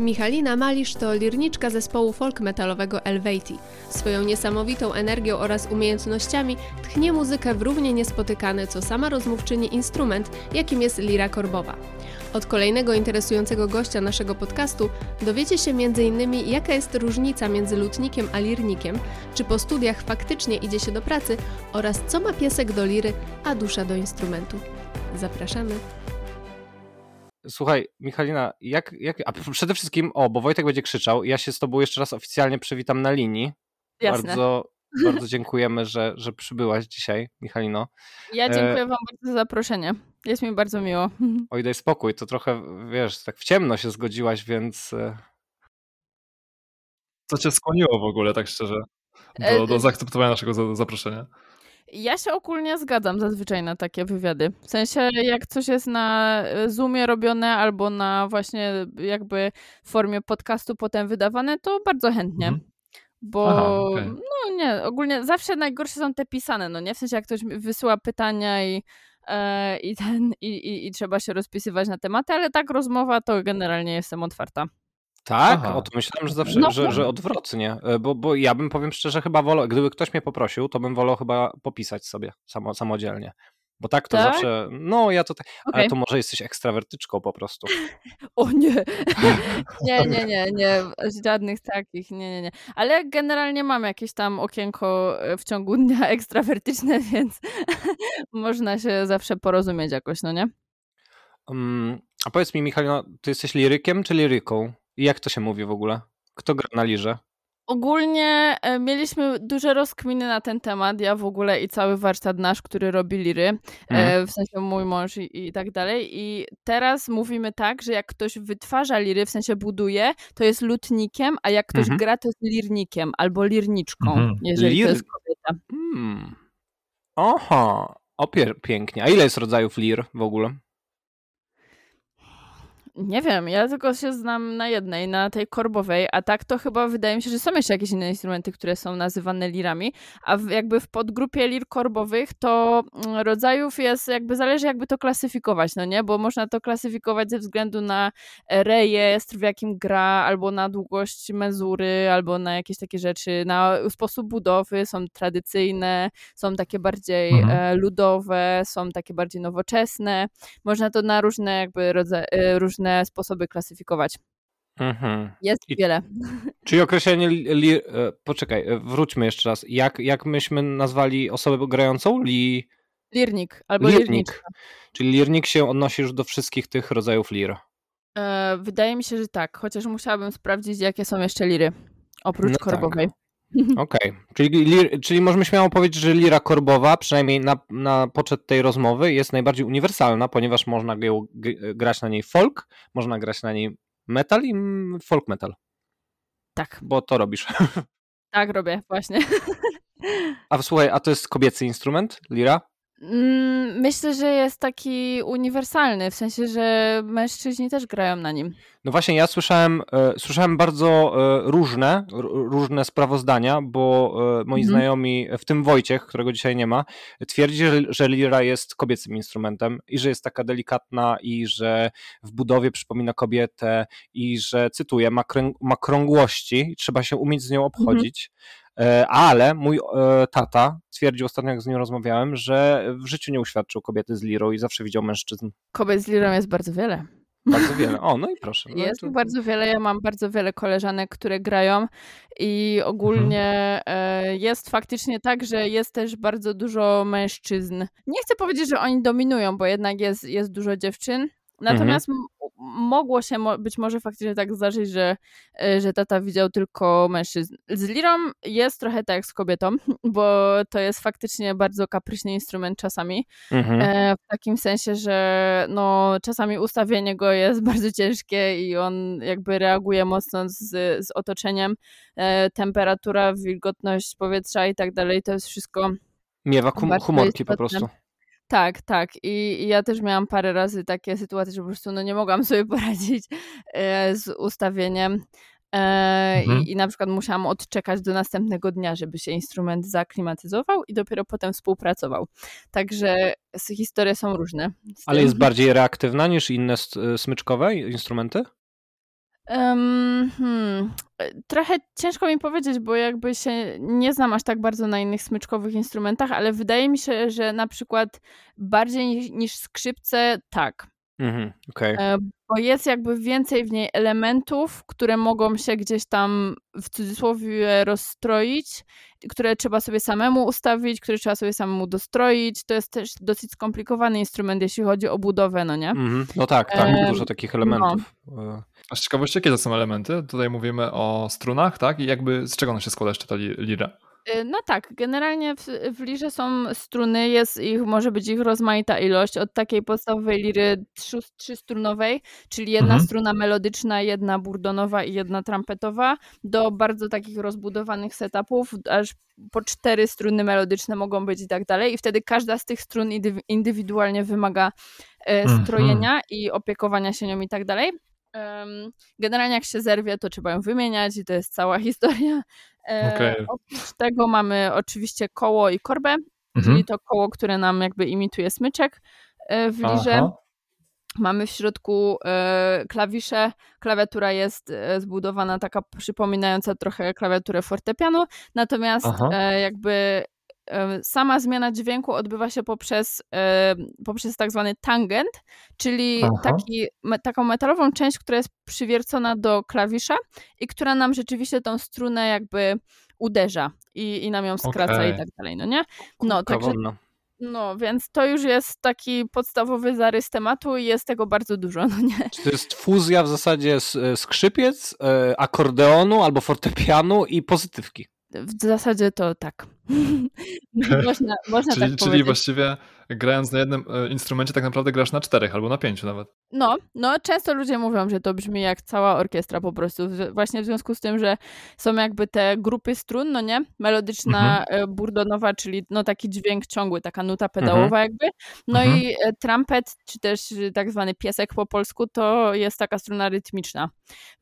Michalina Malisz to lirniczka zespołu folk metalowego Elvati. Swoją niesamowitą energią oraz umiejętnościami tchnie muzykę w równie niespotykany, co sama rozmówczyni instrument, jakim jest lira korbowa. Od kolejnego interesującego gościa naszego podcastu dowiecie się m.in. jaka jest różnica między lutnikiem a lirnikiem, czy po studiach faktycznie idzie się do pracy oraz co ma piesek do liry, a dusza do instrumentu. Zapraszamy. Słuchaj, Michalina, jak, jak. A przede wszystkim, o, bo Wojtek będzie krzyczał. Ja się z Tobą jeszcze raz oficjalnie przywitam na linii. Jasne. Bardzo, bardzo dziękujemy, że, że przybyłaś dzisiaj, Michalino. Ja dziękuję Wam bardzo za zaproszenie. Jest mi bardzo miło. Oj, daj spokój, to trochę, wiesz, tak w ciemno się zgodziłaś, więc. e, Co cię skłoniło w ogóle, tak szczerze, E, do, do e- zaakceptowania naszego za- zaproszenia? Ja się ogólnie zgadzam zazwyczaj na takie wywiady. W sensie, jak coś jest na e, Zoomie robione albo na właśnie jakby formie podcastu potem wydawane, to bardzo chętnie. Mhm. Bo Aha, okej. no nie, ogólnie zawsze najgorsze są te pisane, no nie? W sensie jak ktoś wysyła pytania i, e, i, ten, i, i, i trzeba się rozpisywać na tematy, ale tak rozmowa to generalnie jestem otwarta. Tak? Aha. O to myślałem, że zawsze, No. że, że odwrotnie. E, Bo, bo ja bym powiem szczerze, chyba wolał, gdyby ktoś mnie poprosił, to bym wolał chyba popisać sobie samo, samodzielnie. Bo tak to Tak? zawsze. No, ja to tak. Ale Okej. to może jesteś ekstrawertyczką po prostu. O nie. nie, nie, nie, nie, żadnych takich, nie, nie, nie. Ale generalnie mam jakieś tam okienko e, w ciągu dnia ekstrawertyczne, więc można się zawsze porozumieć jakoś, no nie? Mm, a powiedz mi, Michalino, ty jesteś lirykiem czy liryką? I jak to się mówi w ogóle? Kto gra na lirze? Ogólnie e, mieliśmy duże rozkminy na ten temat, ja w ogóle i cały warsztat nasz, który robi liry, e, Mhm. w sensie mój mąż i, i tak dalej. I teraz mówimy tak, że jak ktoś wytwarza liry, w sensie buduje, to jest lutnikiem, a jak ktoś Mhm. gra, to jest lirnikiem albo lirniczką, Mhm. jeżeli Lir- to jest kobieta. Hmm. Oho, o pier- pięknie. A ile jest rodzajów lir w ogóle? Nie wiem, ja tylko się znam na jednej, na tej korbowej, a tak to chyba wydaje mi się, że są jeszcze jakieś inne instrumenty, które są nazywane lirami, a jakby w podgrupie lir korbowych to mm, rodzajów jest, jakby zależy jakby to klasyfikować, no nie, bo można to klasyfikować ze względu na e, rejestr, w jakim gra, albo na długość mezury, albo na jakieś takie rzeczy, na sposób budowy, są tradycyjne, są takie bardziej Mhm. e, ludowe, są takie bardziej nowoczesne, można to na różne jakby rodza- e, różne sposoby klasyfikować. Mhm. Jest I- wiele. Czyli określenie li, e, poczekaj, e, wróćmy jeszcze raz. Jak, jak myśmy nazwali osobę grającą? Li, Lirnik albo lirnik. lirniczka. Czyli lirnik się odnosi już do wszystkich tych rodzajów lir. E, wydaje mi się, że tak, chociaż musiałabym sprawdzić, jakie są jeszcze liry, oprócz No tak. Korbowej. Okej, czyli, lir, czyli możemy śmiało powiedzieć, że lira korbowa, przynajmniej na, na poczet tej rozmowy, jest najbardziej uniwersalna, ponieważ można ją grać na niej folk, można grać na niej metal i folk metal, Tak, bo to robisz. tak robię, właśnie. A słuchaj, a to jest kobiecy instrument, lira? Mm, Myślę, że jest taki uniwersalny, w sensie, że mężczyźni też grają na nim. No właśnie, ja słyszałem, e, słyszałem bardzo e, różne, r- różne sprawozdania, bo e, moi Mhm. znajomi, w tym Wojciech, którego dzisiaj nie ma, twierdzi, że, że lira jest kobiecym instrumentem i że jest taka delikatna i że w budowie przypomina kobietę i że, cytuję, ma, kręg, ma krągłości i trzeba się umieć z nią obchodzić. E, Ale mój e, tata twierdził ostatnio, jak z nim rozmawiałem, że w życiu nie uświadczył kobiety z lirą i zawsze widział mężczyzn. Kobiet z lirą jest bardzo wiele. Bardzo wiele. O, no i proszę. No Jest to- bardzo wiele, ja mam bardzo wiele koleżanek, które grają i ogólnie e, jest faktycznie tak, że jest też bardzo dużo mężczyzn. Nie chcę powiedzieć, że oni dominują, bo jednak jest, jest dużo dziewczyn. Natomiast m- mogło się mo- być może faktycznie tak zdarzyć, że, e, że tata widział tylko mężczyzn. Z lirą jest trochę tak jak z kobietą, bo to jest faktycznie bardzo kapryśny instrument czasami. Mhm. E, w takim sensie, że no, czasami ustawienie go jest bardzo ciężkie i on jakby reaguje mocno z, z otoczeniem. E, temperatura, wilgotność powietrza i tak dalej, to jest wszystko. Miewa humorki po prostu. Tak, tak. I, I ja też miałam parę razy takie sytuacje, że po prostu no, nie mogłam sobie poradzić e, z ustawieniem. E, Mhm. i, I na przykład musiałam odczekać do następnego dnia, żeby się instrument zaklimatyzował i dopiero potem współpracował. Także historie są różne. Ale jest bardziej reaktywna niż inne s- smyczkowe instrumenty? Um, hmm. Trochę ciężko mi powiedzieć, bo jakby się nie znam aż tak bardzo na innych smyczkowych instrumentach, ale wydaje mi się, że na przykład bardziej niż, niż skrzypce tak. Mhm, okay. E, bo jest jakby więcej w niej elementów, które mogą się gdzieś tam w cudzysłowie rozstroić, które trzeba sobie samemu ustawić, które trzeba sobie samemu dostroić. To jest też dosyć skomplikowany instrument, jeśli chodzi o budowę, no nie? Mm -hmm. No tak, tak, e, dużo takich elementów. No. A z ciekawości, jakie to są elementy? Tutaj mówimy o strunach, tak? I jakby z czego ona się składa jeszcze ta lira? Y, no tak, generalnie w, w lirze są struny, jest ich, może być ich rozmaita ilość, od takiej podstawowej liry trzystrunowej, czyli jedna mhm. struna melodyczna, jedna burdonowa i jedna trampetowa, do bardzo takich rozbudowanych setupów, aż po cztery struny melodyczne mogą być i tak dalej i wtedy każda z tych strun indywidualnie wymaga e, mhm. strojenia i opiekowania się nią i tak dalej. Generalnie jak się zerwie, to trzeba ją wymieniać i to jest cała historia. E, okay. Oprócz tego mamy oczywiście koło i korbę, mhm. czyli to koło, które nam jakby imituje smyczek e, w lirze. Aha. Mamy w środku e, klawisze. Klawiatura jest zbudowana taka przypominająca trochę klawiaturę fortepianu, natomiast jakby sama zmiana dźwięku odbywa się poprzez, poprzez tak zwany tangent, czyli taki, taką metalową część, która jest przywiercona do klawisza i która nam rzeczywiście tą strunę jakby uderza i, i nam ją skraca okay. i tak dalej, no nie? No, także... No, więc to już jest taki podstawowy zarys tematu i jest tego bardzo dużo, no nie? Czy to jest fuzja w zasadzie skrzypiec, e, akordeonu albo fortepianu i pozytywki? W zasadzie to tak. można, można czyli, tak czyli właściwie grając na jednym e, instrumencie tak naprawdę grasz na czterech albo na pięciu nawet. No, no często ludzie mówią, że to brzmi jak cała orkiestra po prostu. Właśnie w związku z tym, że są jakby te grupy strun, no nie? Melodyczna, mhm. E, burdonowa, czyli no taki dźwięk ciągły, taka nuta pedałowa mhm. jakby. No mhm. i e, trumpet, czy też tak zwany piesek po polsku, to jest taka struna rytmiczna.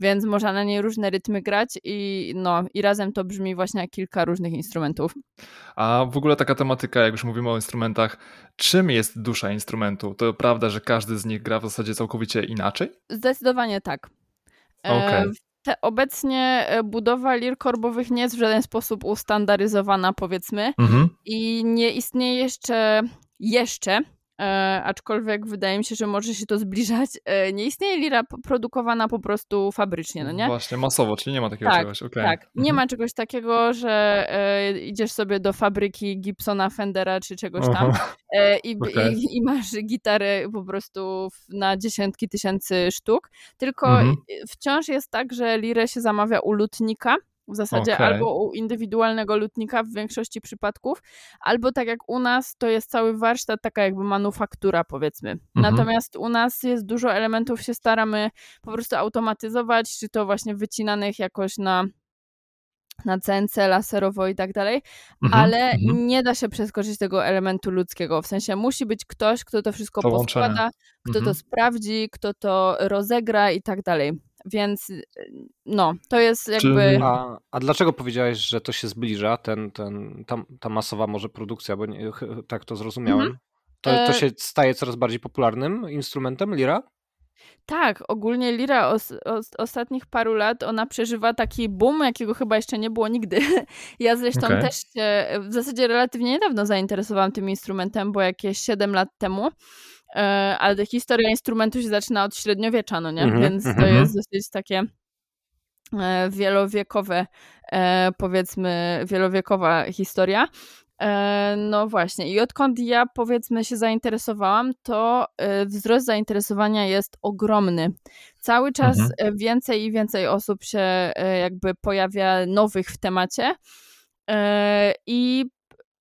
Więc można na niej różne rytmy grać i no i razem to brzmi właśnie jak kilka różnych instrumentów. A w ogóle taka tematyka, jak już mówimy o instrumentach, czym jest dusza instrumentu? To prawda, że każdy z nich gra w zasadzie całkowicie inaczej? Zdecydowanie tak. Okay. Te, obecnie e, budowa lir korbowych nie jest w żaden sposób ustandaryzowana, powiedzmy, mhm. i nie istnieje jeszcze, jeszcze e, aczkolwiek wydaje mi się, że może się to zbliżać. E, nie istnieje lira produkowana po prostu fabrycznie, no nie? Właśnie, masowo, czyli nie ma takiego tak, czegoś. Okay. Tak, nie mhm. ma czegoś takiego, że e, idziesz sobie do fabryki Gibsona, Fendera czy czegoś tam e, i, okay. i, i, masz gitarę po prostu na dziesiątki tysięcy sztuk, tylko mhm. wciąż jest tak, że lirę się zamawia u lutnika, w zasadzie okay. albo u indywidualnego lutnika w większości przypadków, albo tak jak u nas, to jest cały warsztat, taka jakby manufaktura, powiedzmy. Mhm. Natomiast u nas jest dużo elementów, się staramy po prostu automatyzować, czy to właśnie wycinanych jakoś na na CNC, laserowo i tak dalej, mhm, ale mhm. nie da się przeskoczyć tego elementu ludzkiego. W sensie musi być ktoś, kto to wszystko to poskłada, kto to mhm. sprawdzi, kto to rozegra i tak dalej. Więc no, to jest jakby. A, a dlaczego powiedziałeś, że to się zbliża, ten, ten, ta, ta masowa może produkcja, bo nie, tak to zrozumiałem. Mhm. To, to e się staje coraz bardziej popularnym instrumentem, lira? Tak, ogólnie lira os, os, ostatnich paru lat, ona przeżywa taki boom, jakiego chyba jeszcze nie było nigdy. Ja zresztą okay. też się w zasadzie relatywnie niedawno zainteresowałam tym instrumentem, bo jakieś 7 lat temu ale historia instrumentu się zaczyna od średniowiecza, no nie? Mm -hmm, Więc to mm -hmm. jest dosyć takie e, wielowiekowe, e, powiedzmy, wielowiekowa historia. No właśnie, i odkąd ja powiedzmy się zainteresowałam, to wzrost zainteresowania jest ogromny. Cały czas mhm. więcej i więcej osób się jakby pojawia nowych w temacie. I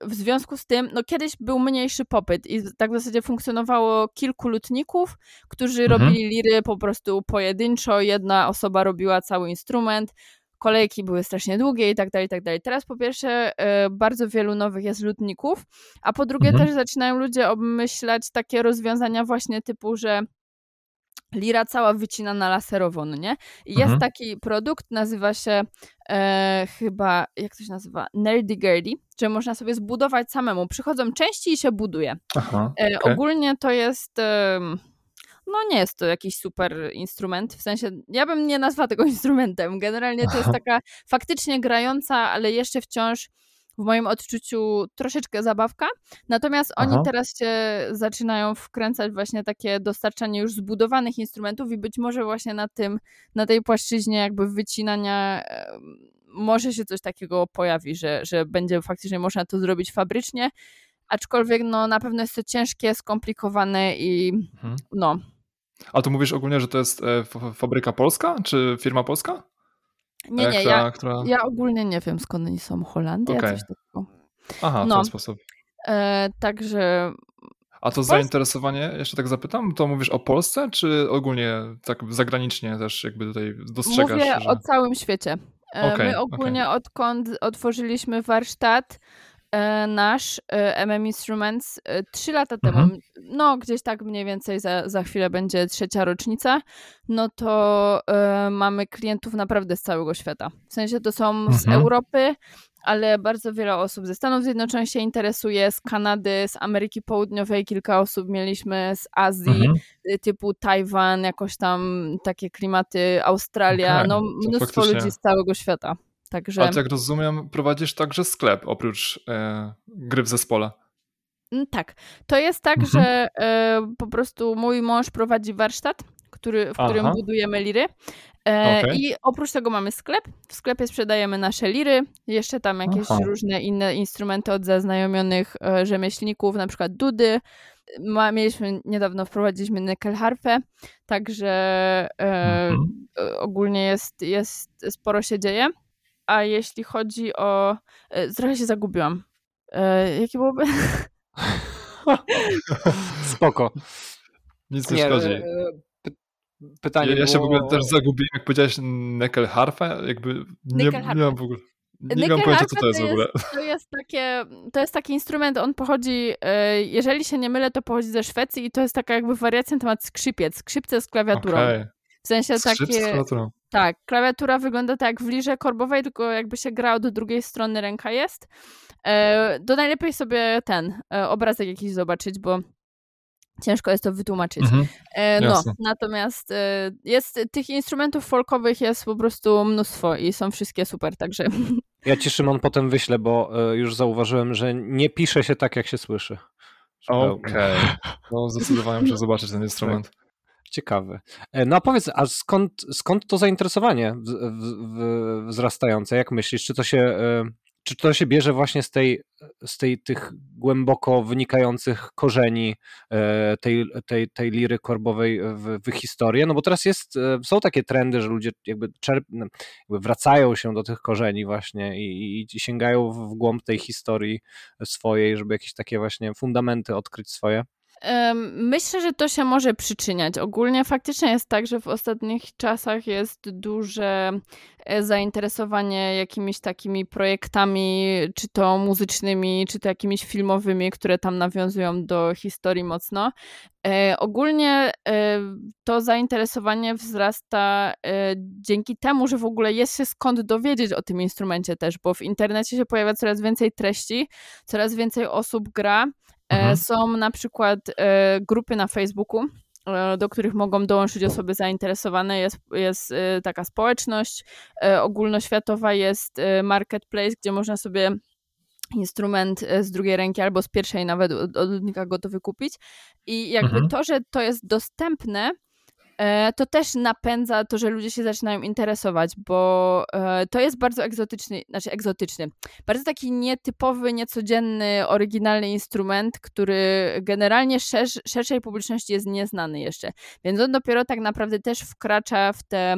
w związku z tym, no kiedyś był mniejszy popyt i tak w zasadzie funkcjonowało kilku lutników, którzy mhm. robili liry po prostu pojedynczo, jedna osoba robiła cały instrument, kolejki były strasznie długie i tak dalej, i tak dalej. Teraz po pierwsze y, bardzo wielu nowych jest lutników, a po drugie mhm. też zaczynają ludzie obmyślać takie rozwiązania właśnie typu, że lira cała wycinana laserowo, no nie? I jest mhm. taki produkt, nazywa się e, chyba, jak to się nazywa? Nerdy Girly, że można sobie zbudować samemu. Przychodzą części i się buduje. Aha, okay. e, ogólnie to jest... E, no nie jest to jakiś super instrument, w sensie, ja bym nie nazwała tego instrumentem, generalnie to jest taka faktycznie grająca, ale jeszcze wciąż w moim odczuciu troszeczkę zabawka. Natomiast oni Aha. teraz się zaczynają wkręcać właśnie takie dostarczanie już zbudowanych instrumentów i być może właśnie na tym, na tej płaszczyźnie jakby wycinania może się coś takiego pojawi, że, że będzie faktycznie można to zrobić fabrycznie. Aczkolwiek no, na pewno jest to ciężkie, skomplikowane i Mhm. no, A tu mówisz ogólnie, że to jest e, fabryka polska, czy firma polska? Nie, nie, która, ja, która... ja ogólnie nie wiem skąd oni są, Holandia, Okej. coś takiego. Aha, w no. ten sposób. E, także A to zainteresowanie, jeszcze tak zapytam, to mówisz o Polsce, czy ogólnie tak zagranicznie też jakby tutaj dostrzegasz? Mówię że... o całym świecie. E, Okej, My ogólnie odkąd otworzyliśmy warsztat nasz e, MM Instruments e, trzy lata temu, Mhm. no gdzieś tak mniej więcej za, za chwilę będzie trzecia rocznica, no to e, mamy klientów naprawdę z całego świata. W sensie to są z Mhm. Europy, ale bardzo wiele osób ze Stanów Zjednoczonych się interesuje, z Kanady, z Ameryki Południowej kilka osób mieliśmy, z Azji, Mhm. y, typu Tajwan, jakoś tam takie klimaty, Australia, Okej, no mnóstwo ludzi z całego świata. Także Ale jak rozumiem, prowadzisz także sklep oprócz e, gry w zespole. mm, tak, to jest tak, Mhm. że e, po prostu mój mąż prowadzi warsztat, który, w którym Aha. budujemy liry. E, Okej. I oprócz tego mamy sklep. W sklepie sprzedajemy nasze liry, jeszcze tam jakieś Aha. różne inne instrumenty od zaznajomionych e, rzemieślników, na przykład dudy. Ma, mieliśmy niedawno wprowadziliśmy nyckelharpę, także e, Mhm. ogólnie jest, jest sporo się dzieje. A jeśli chodzi o. e, Trochę się zagubiłam. E, jakie byłoby? Spoko. Nic nie, Nie, szkodzi. e, py- pytanie Ja, ja się w było... ogóle też zagubiłem, jak powiedziałeś Neckelharfę, jakby nie, nie mam w ogóle... Nie mam pojęcia, co to jest w ogóle. To jest, takie, to jest taki instrument, on pochodzi, jeżeli się nie mylę, to pochodzi ze Szwecji i to jest taka jakby wariacja na temat skrzypiec. Skrzypce z klawiaturą. Okej. W sensie takie, tak, klawiatura wygląda tak jak w lirze korbowej, tylko jakby się gra od drugiej strony ręka jest. E, to najlepiej sobie ten e, obrazek jakiś zobaczyć, bo ciężko jest to wytłumaczyć. Mhm. E, no, jasne. natomiast e, jest tych instrumentów folkowych jest po prostu mnóstwo i są wszystkie super, także Ja ci Szymon potem wyślę, bo e, już zauważyłem, że nie pisze się tak, jak się słyszy. Okej. No zdecydowałem się zobaczyć ten instrument. Ciekawe. E, No a powiedz, a skąd, skąd to zainteresowanie w, w, w, wzrastające? Jak myślisz, czy to się, e, czy to się bierze właśnie z tej, z tej tych głęboko wynikających korzeni e, tej, tej, tej liry korbowej w, w historię? No bo teraz jest, są takie trendy, że ludzie jakby, czerp, no, jakby wracają się do tych korzeni właśnie i, i sięgają w w głąb tej historii swojej, żeby jakieś takie właśnie fundamenty odkryć swoje. Myślę, że to się może przyczyniać. Ogólnie faktycznie jest tak, że w ostatnich czasach jest duże e, zainteresowanie jakimiś takimi projektami, czy to muzycznymi, czy to jakimiś filmowymi, które tam nawiązują do historii mocno. E, ogólnie e, to zainteresowanie wzrasta dzięki temu, że w ogóle jest się skąd dowiedzieć o tym instrumencie też, bo w internecie się pojawia coraz więcej treści, coraz więcej osób gra. E, Mhm. Są na przykład e, grupy na Facebooku, e, do których mogą dołączyć osoby zainteresowane. Jest, jest taka społeczność ogólnoświatowa, jest marketplace, gdzie można sobie instrument z drugiej ręki albo z pierwszej nawet od od ludnika gotowy kupić. I jakby Mhm. to, że to jest dostępne, to też napędza to, że ludzie się zaczynają interesować, bo e, to jest bardzo egzotyczny, znaczy egzotyczny, bardzo taki nietypowy, niecodzienny, oryginalny instrument, który generalnie szerz, szerszej publiczności jest nieznany jeszcze. Więc on dopiero tak naprawdę też wkracza w, te,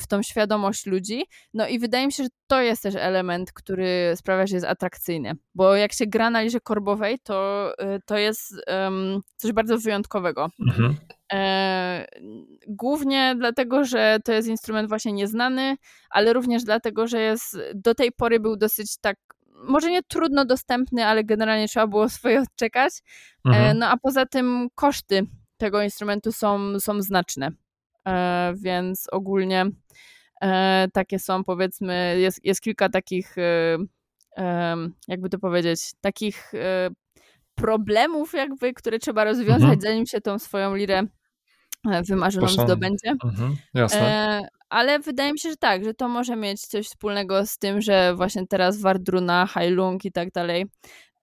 w tą świadomość ludzi. No i wydaje mi się, że to jest też element, który sprawia, że jest atrakcyjny. Bo jak się gra na liże korbowej, to, y, to jest em, coś bardzo wyjątkowego. Mhm. E, głównie dlatego, że to jest instrument właśnie nieznany, ale również dlatego, że jest do tej pory był dosyć tak, może nie trudno dostępny, ale generalnie trzeba było swoje odczekać. E, Mhm. no a poza tym koszty tego instrumentu są, są znaczne. E, więc ogólnie e, takie są powiedzmy, jest, jest kilka takich, e, em, jakby to powiedzieć, takich e, problemów jakby, które trzeba rozwiązać, Mhm. zanim się tą swoją lirę e, wymarzoną Poszan- zdobędzie. Mhm, jasne. E, ale wydaje mi się, że tak, że to może mieć coś wspólnego z tym, że właśnie teraz Wardruna, Heilung i tak dalej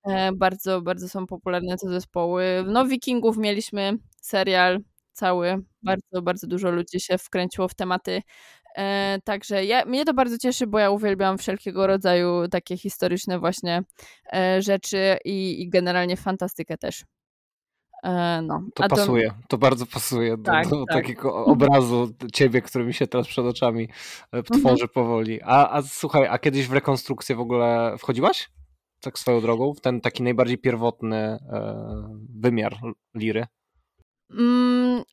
e, bardzo, bardzo są popularne te zespoły. No Wikingów mieliśmy serial cały, bardzo, bardzo dużo ludzi się wkręciło w tematy. E, także ja, mnie to bardzo cieszy, bo ja uwielbiam wszelkiego rodzaju takie historyczne właśnie e, rzeczy i, i generalnie fantastykę też. E, no. To A pasuje, to bardzo pasuje do, Tak, do tak. takiego obrazu ciebie, który mi się teraz przed oczami e, tworzy powoli. A, a słuchaj, a kiedyś w rekonstrukcję w ogóle wchodziłaś? Tak swoją drogą, w ten taki najbardziej pierwotny e, wymiar liry. Mm,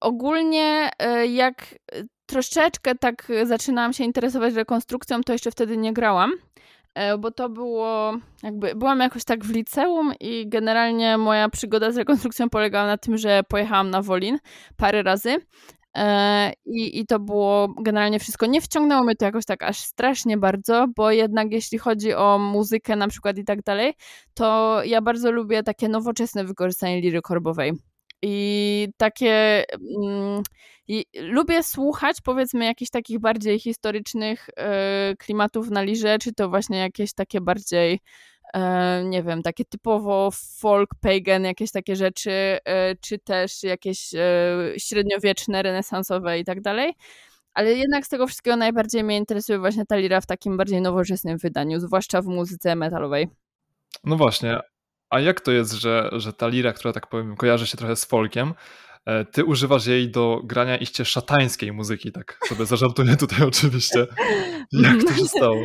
ogólnie e, jak e, troszeczkę tak zaczynałam się interesować rekonstrukcją, to jeszcze wtedy nie grałam, e, bo to było jakby, byłam jakoś tak w liceum i generalnie moja przygoda z rekonstrukcją polegała na tym, że pojechałam na Wolin parę razy e, i, i to było generalnie wszystko. Nie wciągnęło mnie to jakoś tak aż strasznie bardzo, bo jednak jeśli chodzi o muzykę na przykład i tak dalej, to ja bardzo lubię takie nowoczesne wykorzystanie liry korbowej. I takie. Mm, i lubię słuchać, powiedzmy, jakichś takich bardziej historycznych e, klimatów na lirze, czy to właśnie jakieś takie bardziej, e, nie wiem, takie typowo folk, pagan, jakieś takie rzeczy, e, czy też jakieś średniowieczne, renesansowe i tak dalej. Ale jednak z tego wszystkiego najbardziej mnie interesuje właśnie ta lira w takim bardziej nowoczesnym wydaniu, zwłaszcza w muzyce metalowej. No właśnie, a jak to jest, że, że ta lira, która tak powiem kojarzy się trochę z folkiem, e, ty używasz jej do grania iście szatańskiej muzyki, tak sobie zażartuję tutaj oczywiście. Jak to się stało?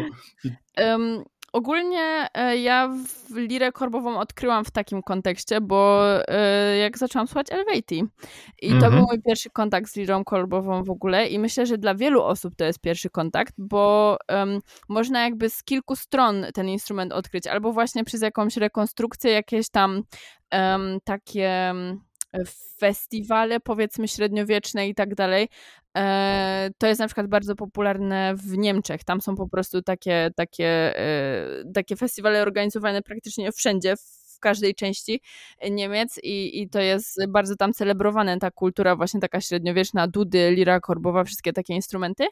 Um, ogólnie e, ja w lirę korbową odkryłam w takim kontekście, bo e, jak zaczęłam słuchać Elvati i to Mhm. był mój pierwszy kontakt z lirą korbową w ogóle i myślę, że dla wielu osób to jest pierwszy kontakt, bo em, można jakby z kilku stron ten instrument odkryć, albo właśnie przez jakąś rekonstrukcję, jakieś tam em, takie festiwale powiedzmy średniowieczne i tak dalej. E, To jest na przykład bardzo popularne w Niemczech. Tam są po prostu takie, takie, e, takie festiwale organizowane praktycznie wszędzie, w każdej części Niemiec i, i to jest bardzo tam celebrowane, ta kultura właśnie taka średniowieczna, dudy, lira korbowa, wszystkie takie instrumenty.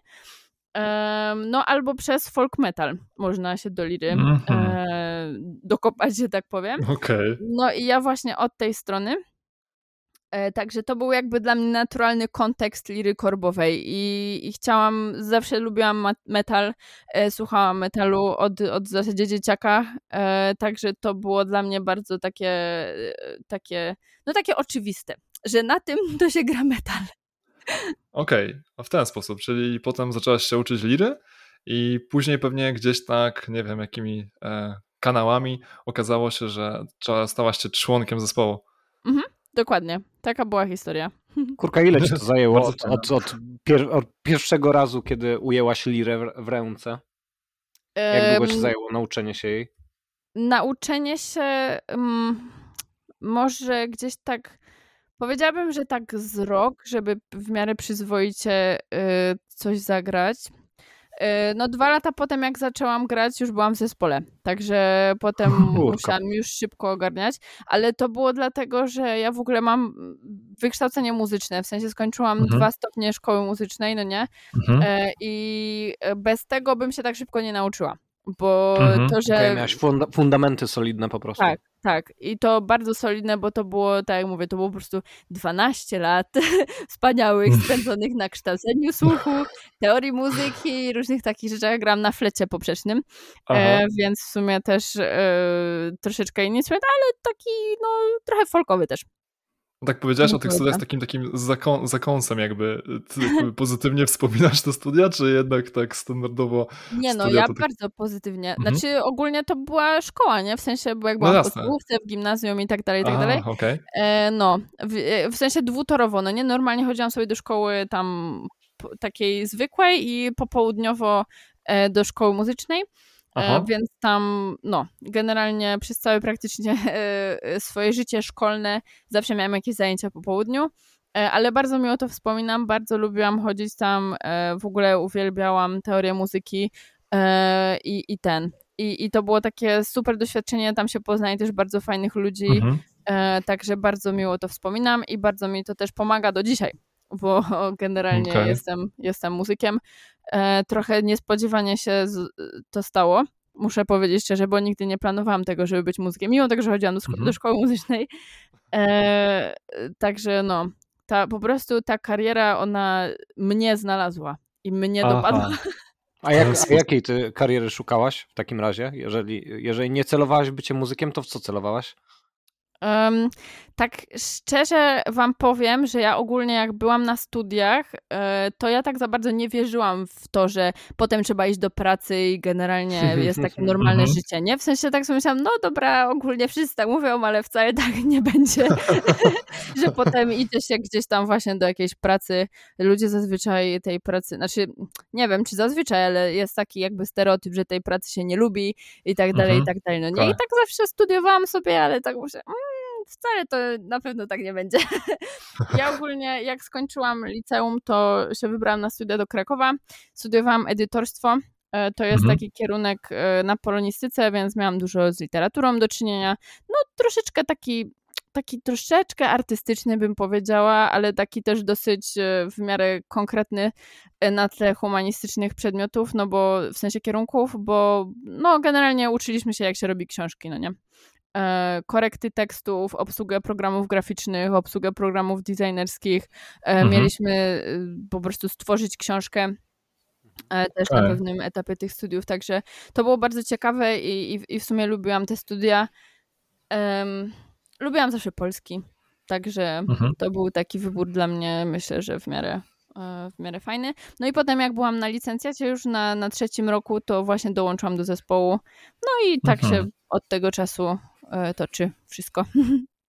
No albo przez folk metal można się do liry Mhm. e, dokopać, że tak powiem. Okej. No i ja właśnie od tej strony. E, Także to był jakby dla mnie naturalny kontekst liry korbowej i, i chciałam, zawsze lubiłam metal, e, słuchałam metalu od, od w zasadzie dzieciaka, e, także to było dla mnie bardzo takie, takie, no takie oczywiste, że na tym to się gra metal. Okej, a w ten sposób, czyli potem zaczęłaś się uczyć liry i później pewnie gdzieś tak, nie wiem jakimi kanałami okazało się, że stałaś się członkiem zespołu. Dokładnie, taka była historia. Kurka, ile ci to zajęło od, od, od, pier, od pierwszego razu, kiedy ujęłaś lirę w, w ręce? Jak długo ci zajęło nauczenie się jej? nauczenie się mm, może gdzieś tak, powiedziałabym, że tak z rok, żeby w miarę przyzwoicie y, coś zagrać. Y, No dwa lata potem, jak zaczęłam grać, już byłam w zespole, także potem Kurka. musiałam już szybko ogarniać, ale to było dlatego, że ja w ogóle mam wykształcenie muzyczne, w sensie skończyłam Mhm. dwa stopnie szkoły muzycznej, no nie? Mhm. E, I bez tego bym się tak szybko nie nauczyła, bo Mhm. to, że... Okej, miałaś funda fundamenty solidne po prostu. Tak, tak. I to bardzo solidne, bo to było, tak jak mówię, to było po prostu 12 lat wspaniałych, spędzonych na kształceniu słuchu, teorii muzyki, różnych takich rzeczach. Gram na flecie poprzecznym, e, więc w sumie też e, troszeczkę inny instrument, ale taki, no, trochę folkowy też. Tak powiedziałeś o tych studiach z takim, takim zaką, zakąsem jakby. Ty jakby pozytywnie wspominasz te studia, czy jednak tak standardowo? Nie no, ja tak- bardzo pozytywnie. Mhm. Znaczy ogólnie to była szkoła, nie? W sensie, bo jak No byłam w jasne. podstawówce, w gimnazjum i tak dalej, i tak dalej. okej. E, no, w, e, w sensie dwutorowo, no nie? Normalnie chodziłam sobie do szkoły tam takiej zwykłej i popołudniowo e, do szkoły muzycznej. Aha. E, więc tam, no, generalnie przez całe praktycznie e, e, swoje życie szkolne zawsze miałam jakieś zajęcia po południu, ale bardzo miło to wspominam, bardzo lubiłam chodzić tam, w ogóle uwielbiałam teorię muzyki i, i ten. I, I to było takie super doświadczenie, tam się poznaje też bardzo fajnych ludzi, Mhm. Także bardzo miło to wspominam i bardzo mi to też pomaga do dzisiaj. Bo generalnie Okej. jestem, jestem muzykiem. E, trochę niespodziewanie się z, to stało. Muszę powiedzieć szczerze, bo nigdy nie planowałam tego, żeby być muzykiem, mimo tego, że chodziłam do, szko- Mhm. do szkoły muzycznej. E, także no, ta, po prostu ta kariera, ona mnie znalazła i mnie Aha. dopadła. A, jak, a jakiej ty kariery szukałaś w takim razie? Jeżeli, jeżeli nie celowałaś bycie muzykiem, to w co celowałaś? Em, tak szczerze wam powiem, że ja ogólnie jak byłam na studiach, e, to ja tak za bardzo nie wierzyłam w to, że potem trzeba iść do pracy i generalnie jest takie normalne Mhm. życie, nie? W sensie tak sobie myślałam, no dobra, ogólnie wszyscy tak mówią, ale wcale tak nie będzie, że potem idzie się gdzieś tam właśnie do jakiejś pracy. Ludzie zazwyczaj tej pracy, znaczy nie wiem, czy zazwyczaj, ale jest taki jakby stereotyp, że tej pracy się nie lubi i tak dalej, i Mhm. tak dalej. No nie? I Tak. tak zawsze studiowałam sobie, ale tak muszę, mm, wcale to na pewno tak nie będzie. Ja ogólnie jak skończyłam liceum, to się wybrałam na studia do Krakowa. Studiowałam edytorstwo. E, To jest Mhm. taki kierunek e, na polonistyce, więc miałam dużo z literaturą do czynienia. No troszeczkę taki, taki troszeczkę artystyczny bym powiedziała, ale taki też dosyć e, w miarę konkretny na tle humanistycznych przedmiotów, no bo w sensie kierunków, bo no generalnie uczyliśmy się jak się robi książki, no nie? E, korekty tekstów, obsługę programów graficznych, obsługę programów designerskich. E, Mhm. Mieliśmy e, po prostu stworzyć książkę e, też na pewnym etapie tych studiów, także to było bardzo ciekawe i, i, i w sumie lubiłam te studia. Em, lubiłam zawsze polski, także Mhm. to był taki wybór dla mnie, myślę, że w miarę, w miarę fajny. No i potem jak byłam na licencjacie już na, na trzecim roku, to właśnie dołączyłam do zespołu. No i tak Mhm. się od tego czasu toczy wszystko.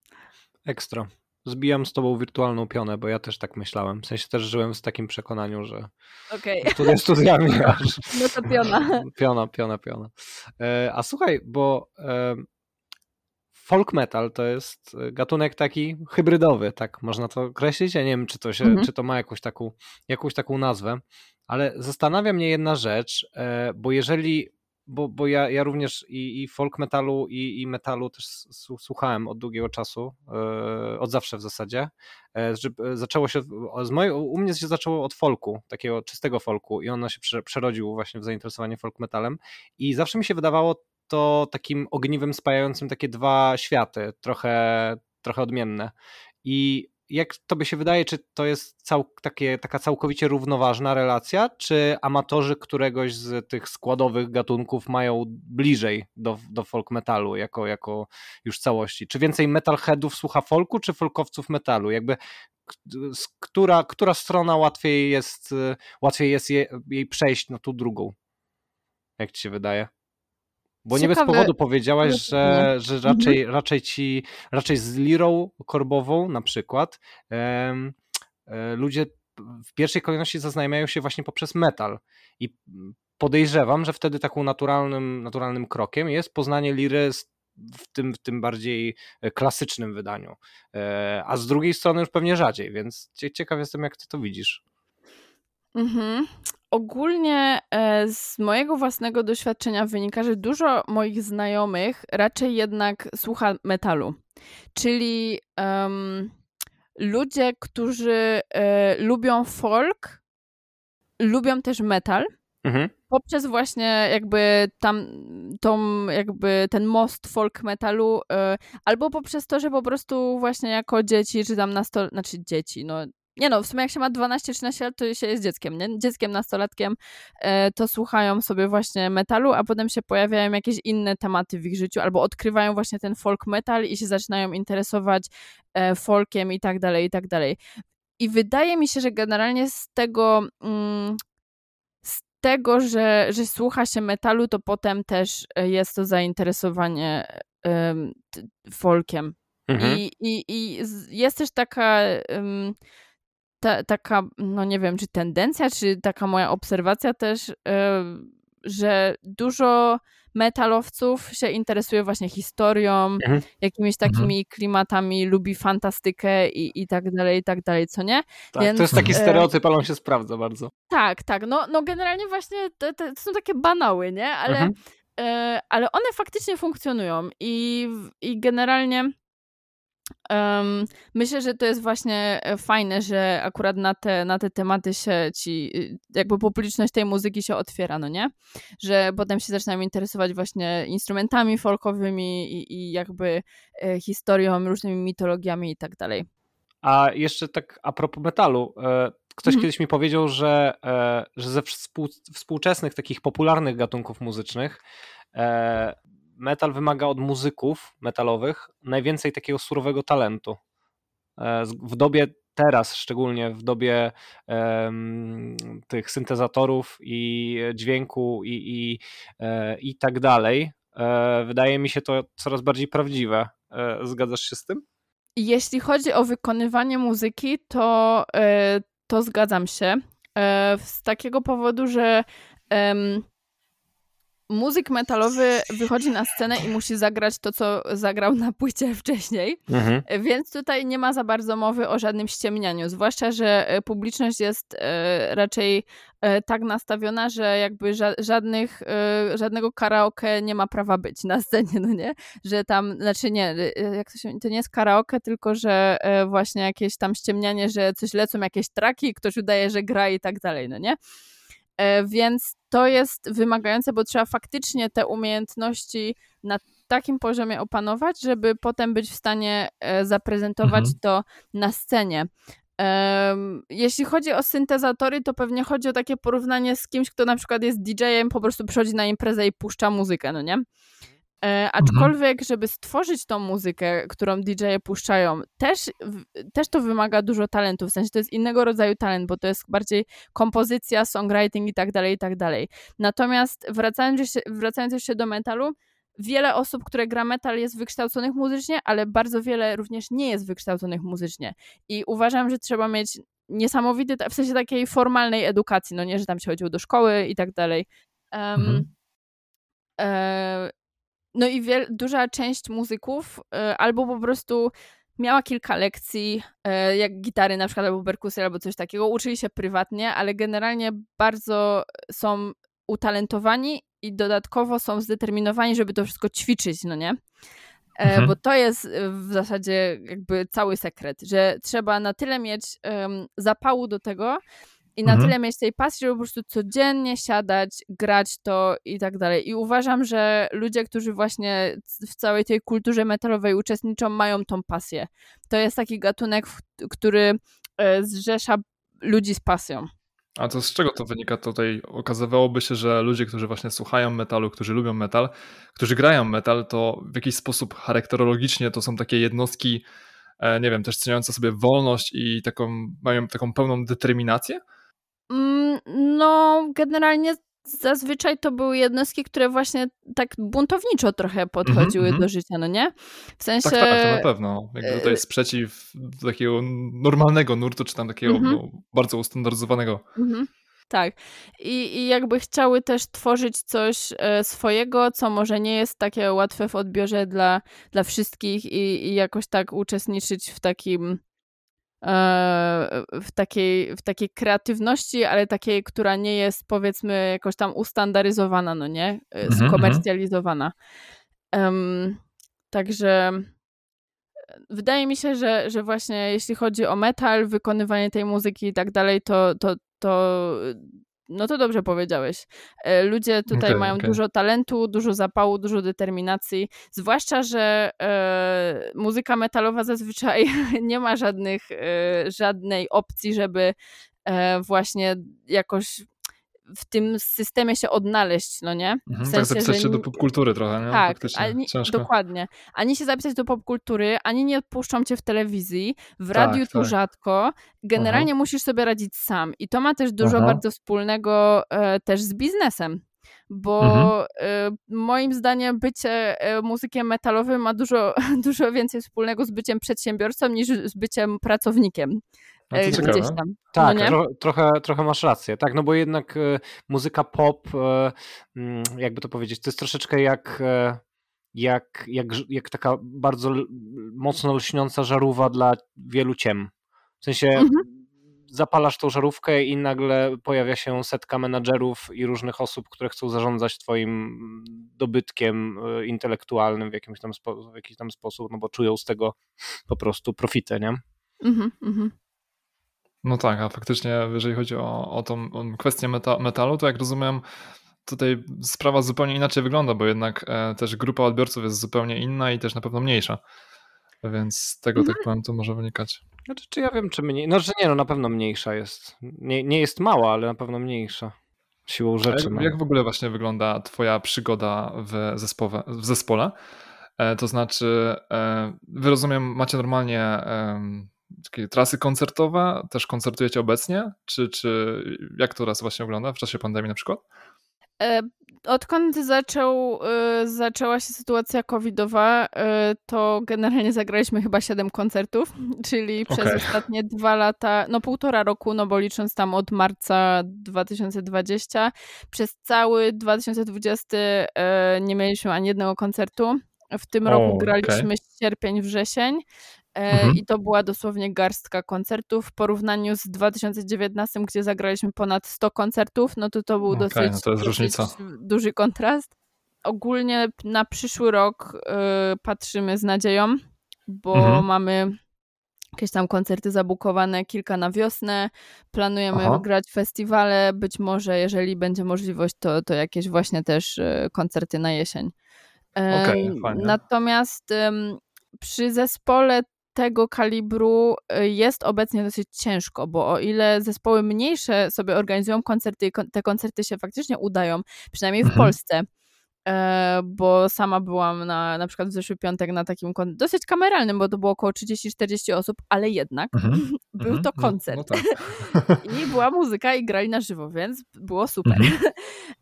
Ekstra. Zbijam z tobą wirtualną pionę, bo ja też tak myślałem. W sensie też żyłem z takim przekonaniu, że Okej, studia studiami aż. no to piona. Piona, piona, piona. E, A słuchaj, bo e, folk metal to jest gatunek taki hybrydowy, tak można to określić. Ja nie wiem, czy to, się, Mhm. czy to ma jakąś taką, jakąś taką nazwę, ale zastanawia mnie jedna rzecz, e, bo jeżeli, bo, bo ja, ja również i, i folk metalu, i, i metalu też słuchałem od długiego czasu, e, od zawsze w zasadzie. E, Zaczęło się, z mojej, u mnie się zaczęło od folku, takiego czystego folku i ono się prze- przerodził właśnie w zainteresowanie folk metalem i zawsze mi się wydawało to takim ogniwem spajającym takie dwa światy, trochę, trochę odmienne. I jak tobie się wydaje, czy to jest cał, takie, taka całkowicie równoważna relacja, czy amatorzy któregoś z tych składowych gatunków mają bliżej do, do folk metalu jako, jako już całości? Czy więcej metalheadów słucha folku, czy folkowców metalu? Jakby która, która strona łatwiej jest, łatwiej jest je, jej przejść na tą drugą? Jak ci się wydaje? Bo nie bez Ciekawe- powodu powiedziałaś, że, że Mhm. raczej, raczej ci, raczej z lirą korbową na przykład em, e, ludzie w pierwszej kolejności zaznajamiają się właśnie poprzez metal i podejrzewam, że wtedy taką naturalnym, naturalnym krokiem jest poznanie liry w tym, w tym bardziej e, klasycznym wydaniu, E, a z drugiej strony już pewnie rzadziej, więc cie- ciekaw jestem jak ty to widzisz. Mhm. Ogólnie e, z mojego własnego doświadczenia wynika, że dużo moich znajomych raczej jednak słucha metalu. Czyli em, ludzie, którzy e, lubią folk, lubią też metal. Mhm. Poprzez właśnie jakby tam tą, jakby ten most folk metalu, e, albo poprzez to, że po prostu właśnie jako dzieci, czy tam nasto... znaczy dzieci, no nie no, w sumie jak się ma 12-13 lat, to się jest dzieckiem, nie? Dzieckiem, nastolatkiem, e, to słuchają sobie właśnie metalu, a potem się pojawiają jakieś inne tematy w ich życiu, albo odkrywają właśnie ten folk metal i się zaczynają interesować e, folkiem i tak dalej, i tak dalej. I wydaje mi się, że generalnie z tego, mm, z tego, że, że słucha się metalu, to potem też e, jest to zainteresowanie folkiem. Mhm. I, i, I jest też taka, ta, taka, no nie wiem, czy tendencja, czy taka moja obserwacja też, ym, że dużo metalowców się interesuje właśnie historią, Mhm. jakimiś takimi klimatami, lubi fantastykę i, i tak dalej, i tak dalej, co nie? Tak, Więc, to jest taki e, stereotyp, ale on się sprawdza bardzo. Tak, tak, no, no generalnie właśnie to, to, są takie banały, nie? Ale, Mhm. e, ale one faktycznie funkcjonują i, i generalnie Um, myślę, że to jest właśnie e, fajne, że akurat na te, na te tematy się ci, y, jakby publiczność tej muzyki się otwiera, no nie? Że potem się zaczynają interesować właśnie instrumentami folkowymi i, i jakby e, historią, różnymi mitologiami i tak dalej. A jeszcze tak a propos metalu, e, ktoś mhm. kiedyś mi powiedział, że, e, że ze współczesnych takich popularnych gatunków muzycznych e, metal wymaga od muzyków metalowych najwięcej takiego surowego talentu. W dobie teraz, szczególnie w dobie um, tych syntezatorów i dźwięku i, i, i tak dalej, wydaje mi się to coraz bardziej prawdziwe. Zgadzasz się z tym? Jeśli chodzi o wykonywanie muzyki, to, e, to zgadzam się. E, z takiego powodu, że muzyk metalowy wychodzi na scenę i musi zagrać to, co zagrał na płycie wcześniej, mhm. więc tutaj nie ma za bardzo mowy o żadnym ściemnianiu, zwłaszcza, że e, publiczność jest e, raczej e, tak nastawiona, że jakby żadnych, żadnego karaoke nie ma prawa być na scenie, no nie? Że tam, znaczy nie, jak to, się, to nie jest karaoke, tylko że właśnie jakieś tam ściemnianie, że coś lecą, jakieś traki, ktoś udaje, że gra i tak dalej, no nie? E, więc to jest wymagające, bo trzeba faktycznie te umiejętności na takim poziomie opanować, żeby potem być w stanie e, zaprezentować mhm. to na scenie. Jeśli chodzi o syntezatory, to pewnie chodzi o takie porównanie z kimś, kto na przykład jest DJ-em, po prostu przychodzi na imprezę i puszcza muzykę, no nie? E, mhm. aczkolwiek, żeby stworzyć tą muzykę, którą DJ-e puszczają, też, też to wymaga dużo talentu, w sensie to jest innego rodzaju talent, bo to jest bardziej kompozycja, songwriting i tak dalej, i tak dalej. Natomiast wracając jeszcze, wracając jeszcze do metalu, wiele osób, które gra metal jest wykształconych muzycznie, ale bardzo wiele również nie jest wykształconych muzycznie. I uważam, że trzeba mieć niesamowity, w sensie takiej formalnej edukacji, no nie, że tam się chodziło do szkoły i tak dalej. Um, mhm. E, no i wiel, duża część muzyków y, albo po prostu miała kilka lekcji, y, jak gitary na przykład, albo perkusji, albo coś takiego. Uczyli się prywatnie, ale generalnie bardzo są utalentowani i dodatkowo są zdeterminowani, żeby to wszystko ćwiczyć, no nie? E, mhm. Bo to jest w zasadzie jakby cały sekret, że trzeba na tyle mieć um, zapału do tego, i na mhm. tyle mieć tej pasji, żeby po prostu codziennie siadać, grać to i tak dalej. I uważam, że ludzie, którzy właśnie w całej tej kulturze metalowej uczestniczą, mają tą pasję. To jest taki gatunek, który e, zrzesza ludzi z pasją. A to z czego to wynika tutaj? Okazywałoby się, że ludzie, którzy właśnie słuchają metalu, którzy lubią metal, którzy grają metal, to w jakiś sposób charakterologicznie to są takie jednostki, e, nie wiem, też ceniące sobie wolność i taką, mają taką pełną determinację? Mm, no, generalnie zazwyczaj to były jednostki, które właśnie tak buntowniczo trochę podchodziły mm -hmm. do życia, no nie? W sensie... Tak, tak, to na pewno. Jakby tutaj sprzeciw takiego normalnego nurtu, czy tam takiego mm -hmm. no, bardzo ustandaryzowanego. Mm -hmm. Tak. I, I jakby chciały też tworzyć coś e, swojego, co może nie jest takie łatwe w odbiorze dla, dla wszystkich i, i jakoś tak uczestniczyć w takim w takiej, w takiej kreatywności, ale takiej, która nie jest powiedzmy jakoś tam ustandaryzowana, no nie? E, mhm, mhm. Skomercjalizowana. Um, także e, wydaje mi się, że, że właśnie jeśli chodzi o metal, wykonywanie tej muzyki i tak dalej, to, to, to no to dobrze powiedziałeś. E, ludzie tutaj okay, mają okay. dużo talentu, dużo zapału, dużo determinacji. Zwłaszcza, że e, muzyka metalowa zazwyczaj nie ma żadnych, e, żadnej opcji, żeby e, właśnie jakoś w tym systemie się odnaleźć, no nie? W mhm, tak, sensie, tak zapisać że... się do popkultury trochę, nie? Tak, ani, dokładnie. Ani się zapisać do popkultury, ani nie odpuszczą cię w telewizji, w tak, radiu tak, tu rzadko. Generalnie Aha. musisz sobie radzić sam. I to ma też dużo Aha. bardzo wspólnego e, też z biznesem bo mhm. e, moim zdaniem bycie e, muzykiem metalowym ma dużo, dużo więcej wspólnego z byciem przedsiębiorcą niż z byciem pracownikiem. No e, gdzieś tam. Tak, no tro, trochę, trochę masz rację. Tak, no bo jednak y, muzyka pop, y, jakby to powiedzieć, to jest troszeczkę jak, y, jak, jak, jak taka bardzo mocno lśniąca żarówa dla wielu ciem. W sensie mhm. zapalasz tą żarówkę i nagle pojawia się setka menadżerów i różnych osób, które chcą zarządzać twoim dobytkiem intelektualnym w jakimś tam, w jakiś tam sposób, no bo czują z tego po prostu profitę, nie? Mhm, mhm. No tak, a faktycznie jeżeli chodzi o, o tą kwestię meta, metalu, to jak rozumiem, tutaj sprawa zupełnie inaczej wygląda, bo jednak e, też grupa odbiorców jest zupełnie inna i też na pewno mniejsza. Więc z tego, tak mhm. powiem, to może wynikać. Znaczy, czy ja wiem, czy mniej. No, że nie, no na pewno mniejsza jest. Nie, nie jest mała, ale na pewno mniejsza. Siłą rzeczy. Jak, no. jak w ogóle właśnie wygląda Twoja przygoda w, zespołe, w zespole? E, to znaczy, e, wy rozumiem, macie normalnie e, takie trasy koncertowe, też koncertujecie obecnie? Czy, czy jak to raz właśnie wygląda w czasie pandemii na przykład? E, odkąd zaczął, y, zaczęła się sytuacja covidowa, y, to generalnie zagraliśmy chyba 7 koncertów, czyli przez okay. ostatnie dwa lata, no półtora roku, no bo licząc tam od marca 2020, przez cały 2020 y, nie mieliśmy ani jednego koncertu. W tym o, roku graliśmy okay. sierpień, wrzesień. Mhm. I to była dosłownie garstka koncertów w porównaniu z 2019, gdzie zagraliśmy ponad 100 koncertów, no to to był okay, dosyć, no to dosyć duży kontrast. Ogólnie na przyszły rok y, patrzymy z nadzieją, bo mhm. mamy jakieś tam koncerty zabukowane, kilka na wiosnę. Planujemy Aha. wygrać festiwale, być może jeżeli będzie możliwość, to, to jakieś właśnie też y, koncerty na jesień. Okay, Natomiast przy zespole tego kalibru y, jest obecnie dosyć ciężko, bo o ile zespoły mniejsze sobie organizują koncerty, te koncerty się faktycznie udają, przynajmniej w mhm. Polsce, bo sama byłam na, na przykład w zeszły piątek na takim dosyć kameralnym, bo to było około 30-40 osób, ale jednak mhm. był mhm. to no, koncert. No, no tak. I była muzyka i grali na żywo, więc było super. Mhm.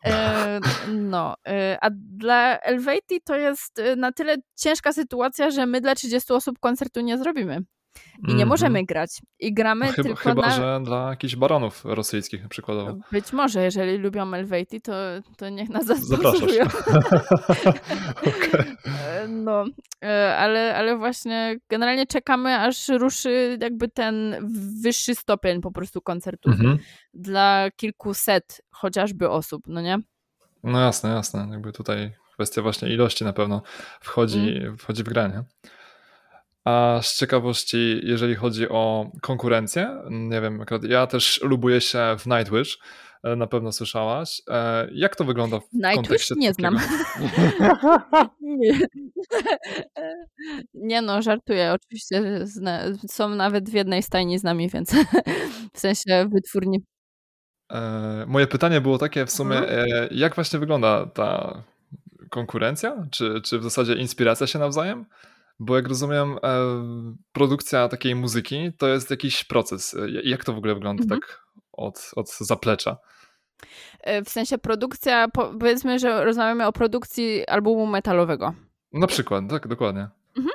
E, no, e, a dla Elvati to jest na tyle ciężka sytuacja, że my dla 30 osób koncertu nie zrobimy. I nie -hmm. możemy grać. I gramy chyba, tylko chyba, na... że dla jakichś baronów rosyjskich przykładowo. Być może, jeżeli lubią Elvejty, to, to niech nas zasponsorują. okay. No, e, ale, ale właśnie generalnie czekamy, aż ruszy jakby ten wyższy stopień po prostu koncertów mm -hmm. dla kilkuset chociażby osób, no nie? No jasne, jasne. Jakby tutaj kwestia właśnie ilości na pewno wchodzi, mm. wchodzi w grę, nie? A z ciekawości, jeżeli chodzi o konkurencję, nie wiem, ja też lubuję się w Nightwish, e, na pewno słyszałaś. E, jak to wygląda w Nightwish? Nie znam. nie. nie no, żartuję. Oczywiście są nawet w jednej stajni z nami, więc w sensie wytwórni. E, moje pytanie było takie w sumie, mhm. jak właśnie wygląda ta konkurencja? Czy, czy w zasadzie inspiracja się nawzajem? Bo jak rozumiem, e, produkcja takiej muzyki to jest jakiś proces. E, jak to w ogóle wygląda mhm. tak od, od zaplecza? E, w sensie produkcja, powiedzmy, że rozmawiamy o produkcji albumu metalowego. Na przykład, tak, dokładnie. Mhm.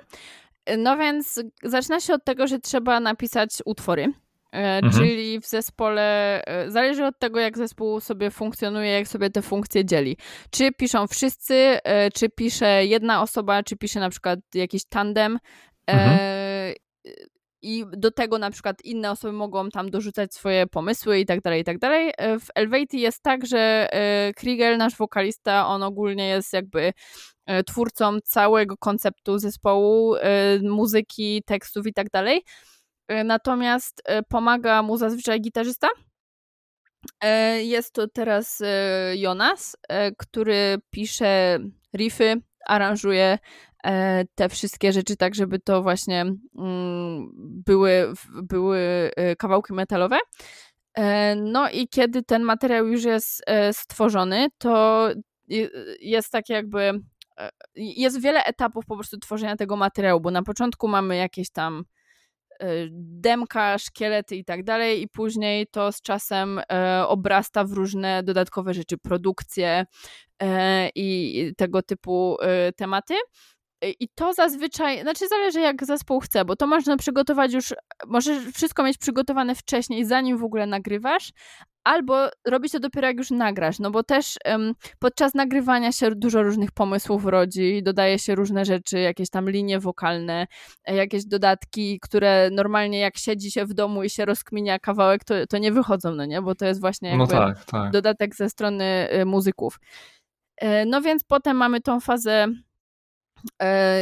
No więc zaczyna się od tego, że trzeba napisać utwory. E, mhm. Czyli w zespole e, zależy od tego, jak zespół sobie funkcjonuje, jak sobie te funkcje dzieli. Czy piszą wszyscy, e, czy pisze jedna osoba, czy pisze na przykład jakiś tandem. Mhm. I do tego na przykład inne osoby mogą tam dorzucać swoje pomysły i tak dalej, i tak dalej. W Elvati jest tak, że Kriegel, nasz wokalista, on ogólnie jest jakby twórcą całego konceptu zespołu, muzyki, tekstów i tak dalej. E, natomiast e, pomaga mu zazwyczaj gitarzysta. E, jest to teraz Jonas, który pisze riffy, aranżuje te wszystkie rzeczy tak, żeby to właśnie mm, były, były kawałki metalowe. No i kiedy ten materiał już jest stworzony, to jest tak jakby jest wiele etapów po prostu tworzenia tego materiału, bo na początku mamy jakieś tam demka, szkielety i tak dalej, i później to z czasem e, obrasta w różne dodatkowe rzeczy, produkcje e, i tego typu e, tematy. I to zazwyczaj, znaczy zależy jak zespół chce, bo to można przygotować już, możesz wszystko mieć przygotowane wcześniej, zanim w ogóle nagrywasz, albo robić to dopiero jak już nagrasz, no bo też um, podczas nagrywania się dużo różnych pomysłów rodzi, dodaje się różne rzeczy, jakieś tam linie wokalne, e, jakieś dodatki, które normalnie jak siedzi się w domu i się rozkminia kawałek, to, to nie wychodzą, no nie, bo to jest właśnie no tak, tak. dodatek ze strony y, muzyków. E, no więc potem mamy tą fazę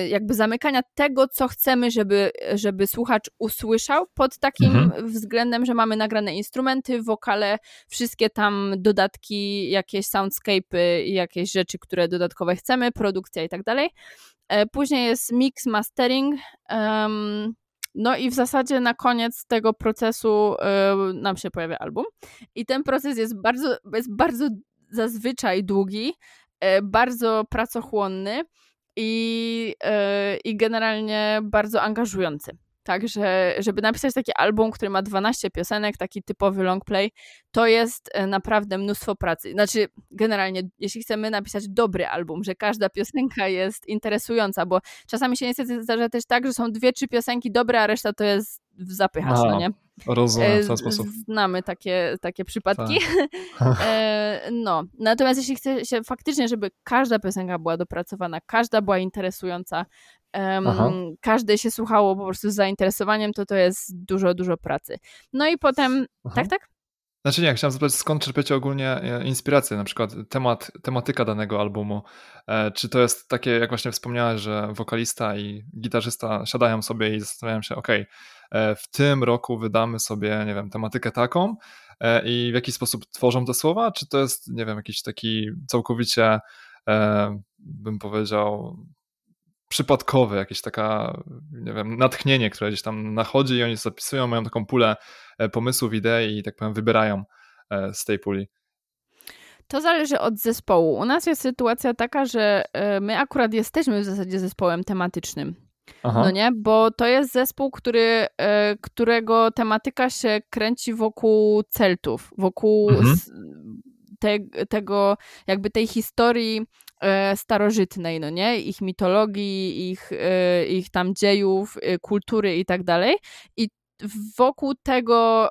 jakby zamykania tego, co chcemy, żeby, żeby słuchacz usłyszał, pod takim mhm. względem, że mamy nagrane instrumenty, wokale, wszystkie tam dodatki, jakieś soundscape'y i jakieś rzeczy, które dodatkowe chcemy, produkcja i tak dalej. E, później jest mix, mastering. Um, no i w zasadzie na koniec tego procesu y, nam się pojawia album. I ten proces jest bardzo, jest bardzo zazwyczaj długi, bardzo pracochłonny i, yy, i generalnie bardzo angażujący. Także, żeby napisać taki album, który ma 12 piosenek, taki typowy long play, to jest e, naprawdę mnóstwo pracy. Znaczy, generalnie, jeśli chcemy napisać dobry album, że każda piosenka jest interesująca, bo czasami się niestety zdarza też tak, że są dwie, trzy piosenki dobre, a reszta to jest zapychacz, no nie? Rozumiem w ten sposób. Znamy takie, takie przypadki. Tak. no, natomiast jeśli chce się faktycznie, żeby każda piosenka była dopracowana, każda była interesująca, um, każde się słuchało po prostu z zainteresowaniem, to to jest dużo, dużo pracy. No i potem, Aha. tak, tak? Znaczy nie, chciałem zapytać, skąd czerpiecie ogólnie e, inspirację, na przykład temat, tematyka danego albumu. E, czy to jest takie, jak właśnie wspomniałeś, że wokalista i gitarzysta siadają sobie i zastanawiają się, ok, E, w tym roku wydamy sobie, nie wiem, tematykę taką e, i w jaki sposób tworzą te słowa? Czy to jest, nie wiem, jakiś taki całkowicie, e, bym powiedział, przypadkowy, jakieś taka, nie wiem, natchnienie, które gdzieś tam nachodzi i oni zapisują, mają taką pulę pomysłów, idei i tak powiem wybierają z tej puli. To zależy od zespołu. U nas jest sytuacja taka, że my akurat jesteśmy w zasadzie zespołem tematycznym. Aha. No nie, bo to jest zespół, który, e, którego tematyka się kręci wokół Celtów, wokół mhm. te, tego, jakby tej historii e, starożytnej, no nie, ich mitologii, ich, e, ich tam dziejów, kultury i tak dalej. I wokół tego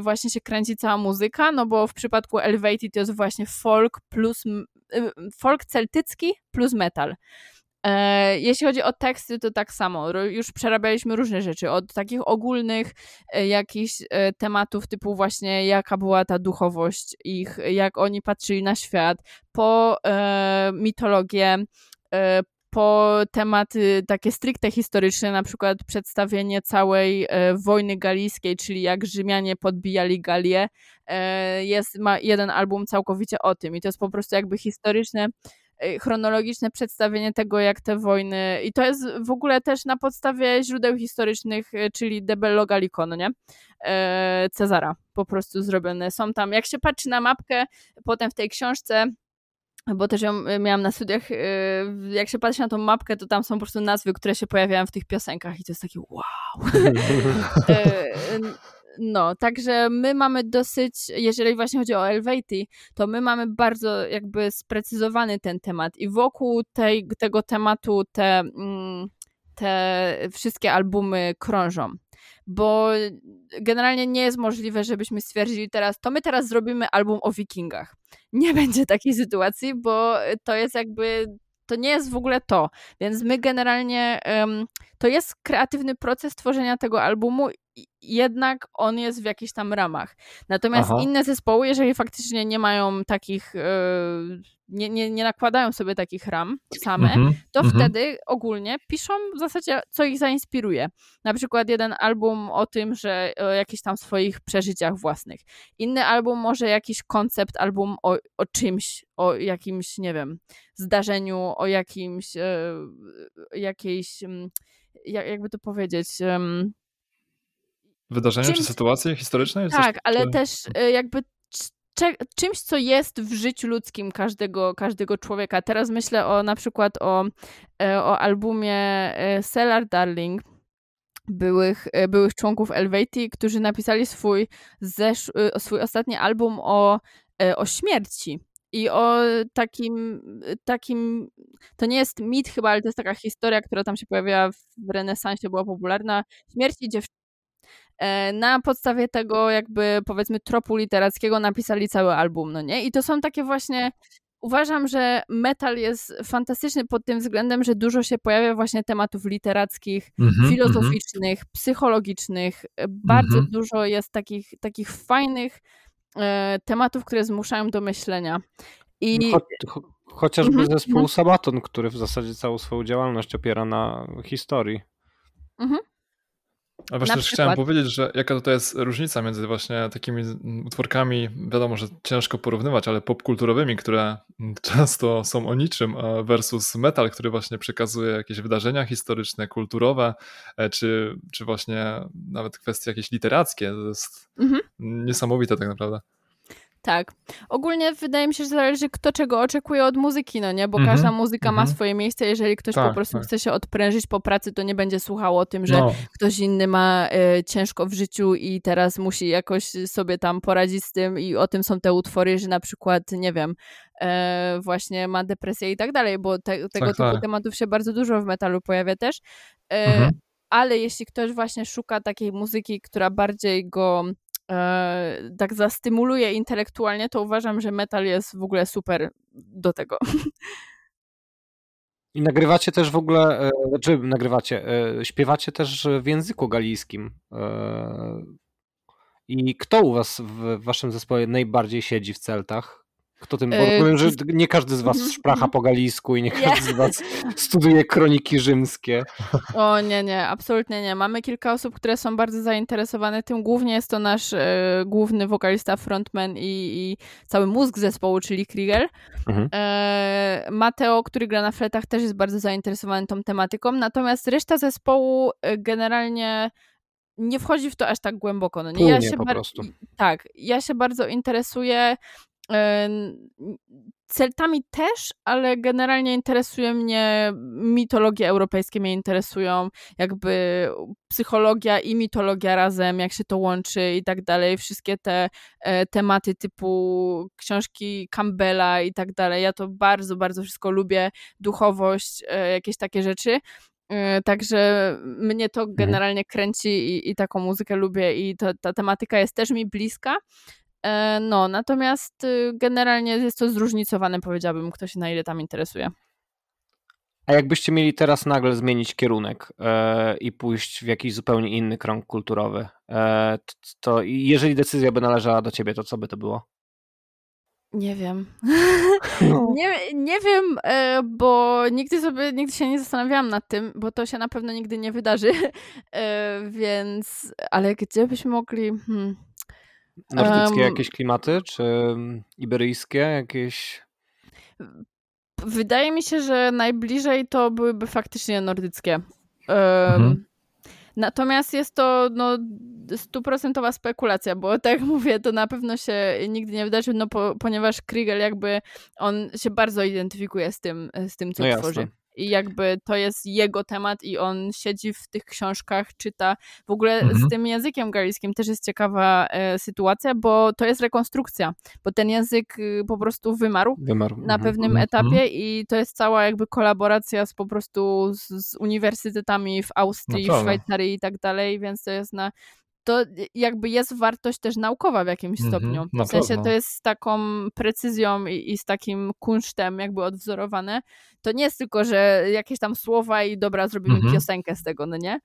właśnie się kręci cała muzyka, no bo w przypadku Elevated to jest właśnie folk plus folk celtycki plus metal. E, jeśli chodzi o teksty, to tak samo. Już przerabialiśmy różne rzeczy, od takich ogólnych e, jakichś e, tematów typu właśnie jaka była ta duchowość ich, jak oni patrzyli na świat, po mitologię, po tematy takie stricte historyczne, na przykład przedstawienie całej wojny galijskiej, czyli jak Rzymianie podbijali Galię. Jest, ma jeden album całkowicie o tym i to jest po prostu jakby historyczne chronologiczne przedstawienie tego, jak te wojny. I to jest w ogóle też na podstawie źródeł historycznych, y, czyli De Bello nie? E, Cezara po prostu zrobione. Są tam, jak się patrzy na mapkę, potem w tej książce bo też ją y, miałam na studiach, jak się patrzy na tą mapkę, to tam są po prostu nazwy, które się pojawiają w tych piosenkach i to jest takie wow. No, także my mamy dosyć, jeżeli właśnie chodzi o Elvati, to my mamy bardzo jakby sprecyzowany ten temat i wokół tej, tego tematu te, mm, te wszystkie albumy krążą bo generalnie nie jest możliwe, żebyśmy stwierdzili teraz, to my teraz zrobimy album o wikingach. Nie będzie takiej sytuacji, bo to jest jakby to nie jest w ogóle to. Więc my generalnie to jest kreatywny proces tworzenia tego albumu jednak on jest w jakichś tam ramach. Natomiast Aha. inne zespoły, jeżeli faktycznie nie mają takich, e, nie, nie, nie nakładają sobie takich ram same, mm -hmm. to mm -hmm. wtedy ogólnie piszą w zasadzie, co ich zainspiruje. Na przykład jeden album o tym, że o jakichś tam swoich przeżyciach własnych. Inny album może jakiś koncept, album o, o czymś, o jakimś, nie wiem, zdarzeniu, o jakimś, e, jakiejś, mm, jakby to powiedzieć, Wydarzeniu czymś... czy sytuacji historycznej? Tak, coś, ale czy... też e, jakby czymś, co jest w życiu ludzkim każdego, każdego człowieka. Teraz myślę o na przykład o, e, o albumie e, Cellar Darling, byłych, byłych członków Elvati, którzy napisali swój, zesz, swój ostatni album o, o śmierci. I o takim, takim, to nie jest mit chyba, ale to jest taka historia, która tam się pojawiła w renesansie, była popularna. Śmierci dziew, e, na podstawie tego jakby powiedzmy tropu literackiego napisali cały album, no nie? I to są takie właśnie uważam, że metal jest fantastyczny pod tym względem, że dużo się pojawia właśnie tematów literackich, mm -hmm, filozoficznych, mm -hmm. psychologicznych. Bardzo mm -hmm. dużo jest takich, takich fajnych e, tematów, które zmuszają do myślenia. I... Cho cho chociażby mhm, zespół mhm. Sabaton, który w zasadzie całą swoją działalność opiera na historii. Mhm. A właśnie też chciałem powiedzieć, że jaka tutaj jest różnica między właśnie takimi utworkami, wiadomo, że ciężko porównywać, ale popkulturowymi, które często są o niczym, versus metal, który właśnie przekazuje jakieś wydarzenia historyczne, kulturowe, e, czy, czy właśnie nawet kwestie jakieś literackie. To jest mhm. niesamowite tak naprawdę. Tak. Ogólnie wydaje mi się, że zależy kto czego oczekuje od muzyki, no nie? Bo mm -hmm, każda muzyka mm -hmm. ma mhm. swoje miejsce. Jeżeli ktoś tak, po prostu tak. chce się odprężyć po pracy, to nie będzie słuchał o tym, że no. ktoś inny ma y, ciężko w życiu i teraz musi jakoś sobie tam poradzić z tym i o tym są te utwory, że na przykład, nie wiem, y, właśnie ma depresję i tak dalej, bo te, tego tak, typu tak. tematów się bardzo dużo w metalu pojawia też. Y, mm -hmm. Ale jeśli ktoś właśnie szuka takiej muzyki, która bardziej go e, tak zastymuluje intelektualnie, to uważam, że metal jest w ogóle super do tego. I nagrywacie też w ogóle, e, czy nagrywacie, e, śpiewacie też w języku galijskim. E, I kto u was w waszym zespole najbardziej siedzi w celtach? Kto tym, bo rozumiem, że nie każdy z was szpracha po galijsku i nie każdy z was studiuje kroniki rzymskie. O nie, nie, absolutnie nie. Mamy kilka osób, które są bardzo zainteresowane tym. Głównie jest to nasz e, główny wokalista, frontman i, i, cały mózg zespołu, czyli Kriegel. Mhm. E, Mateo, który gra na fletach, też jest bardzo zainteresowany tą tematyką. Natomiast reszta zespołu e, generalnie nie wchodzi w to aż tak głęboko. No nie? Ja się po prostu. Tak, ja się bardzo interesuję Celtami też, ale generalnie interesuje mnie mitologie europejskie, mnie interesują jakby psychologia i mitologia razem, jak się to łączy i tak dalej. Wszystkie te e, tematy typu książki Campbella i tak dalej. Ja to bardzo, bardzo wszystko lubię. Duchowość, e, jakieś takie rzeczy. E, także mnie to mhm. generalnie kręci i, i taką muzykę lubię i to, ta tematyka jest też mi bliska. E, no, natomiast y, generalnie jest to zróżnicowane, powiedziałbym, kto się na ile tam interesuje. A jakbyście mieli teraz nagle zmienić kierunek e, i pójść w jakiś zupełnie inny krąg kulturowy, e, to, to, jeżeli decyzja by należała do ciebie, to co by to było? Nie wiem. No. nie, nie wiem, e, bo nigdy sobie, nigdy się nie zastanawiałam nad tym, bo to się na pewno nigdy nie wydarzy, e, więc, ale gdzie byśmy mogli... Hmm. Nordyckie um, jakieś klimaty, czy iberyjskie jakieś? Wydaje mi się, że najbliżej to byłyby faktycznie nordyckie. Um, mhm. Natomiast jest to no, stuprocentowa spekulacja, bo tak jak mówię, to na pewno się nigdy nie wydarzy, no, po, ponieważ Kriegel jakby on się bardzo identyfikuje z tym, z tym co no tworzy. Jasne i jakby to jest jego temat i on siedzi w tych książkach, czyta. W ogóle mhm. z tym językiem galickim też jest ciekawa e, sytuacja, bo to jest rekonstrukcja, bo ten język y, po prostu wymarł, wymarł. na mhm. pewnym mhm. etapie i to jest cała jakby kolaboracja z po prostu z, z uniwersytetami w Austrii, no w Szwajcarii i tak dalej, więc to jest na to jakby jest wartość też naukowa w jakimś mm -hmm, stopniu. W sensie to jest z taką precyzją i, i, z takim kunsztem jakby odwzorowane. To nie jest tylko, że jakieś tam słowa i dobra, zrobimy mm -hmm. piosenkę z tego, no nie?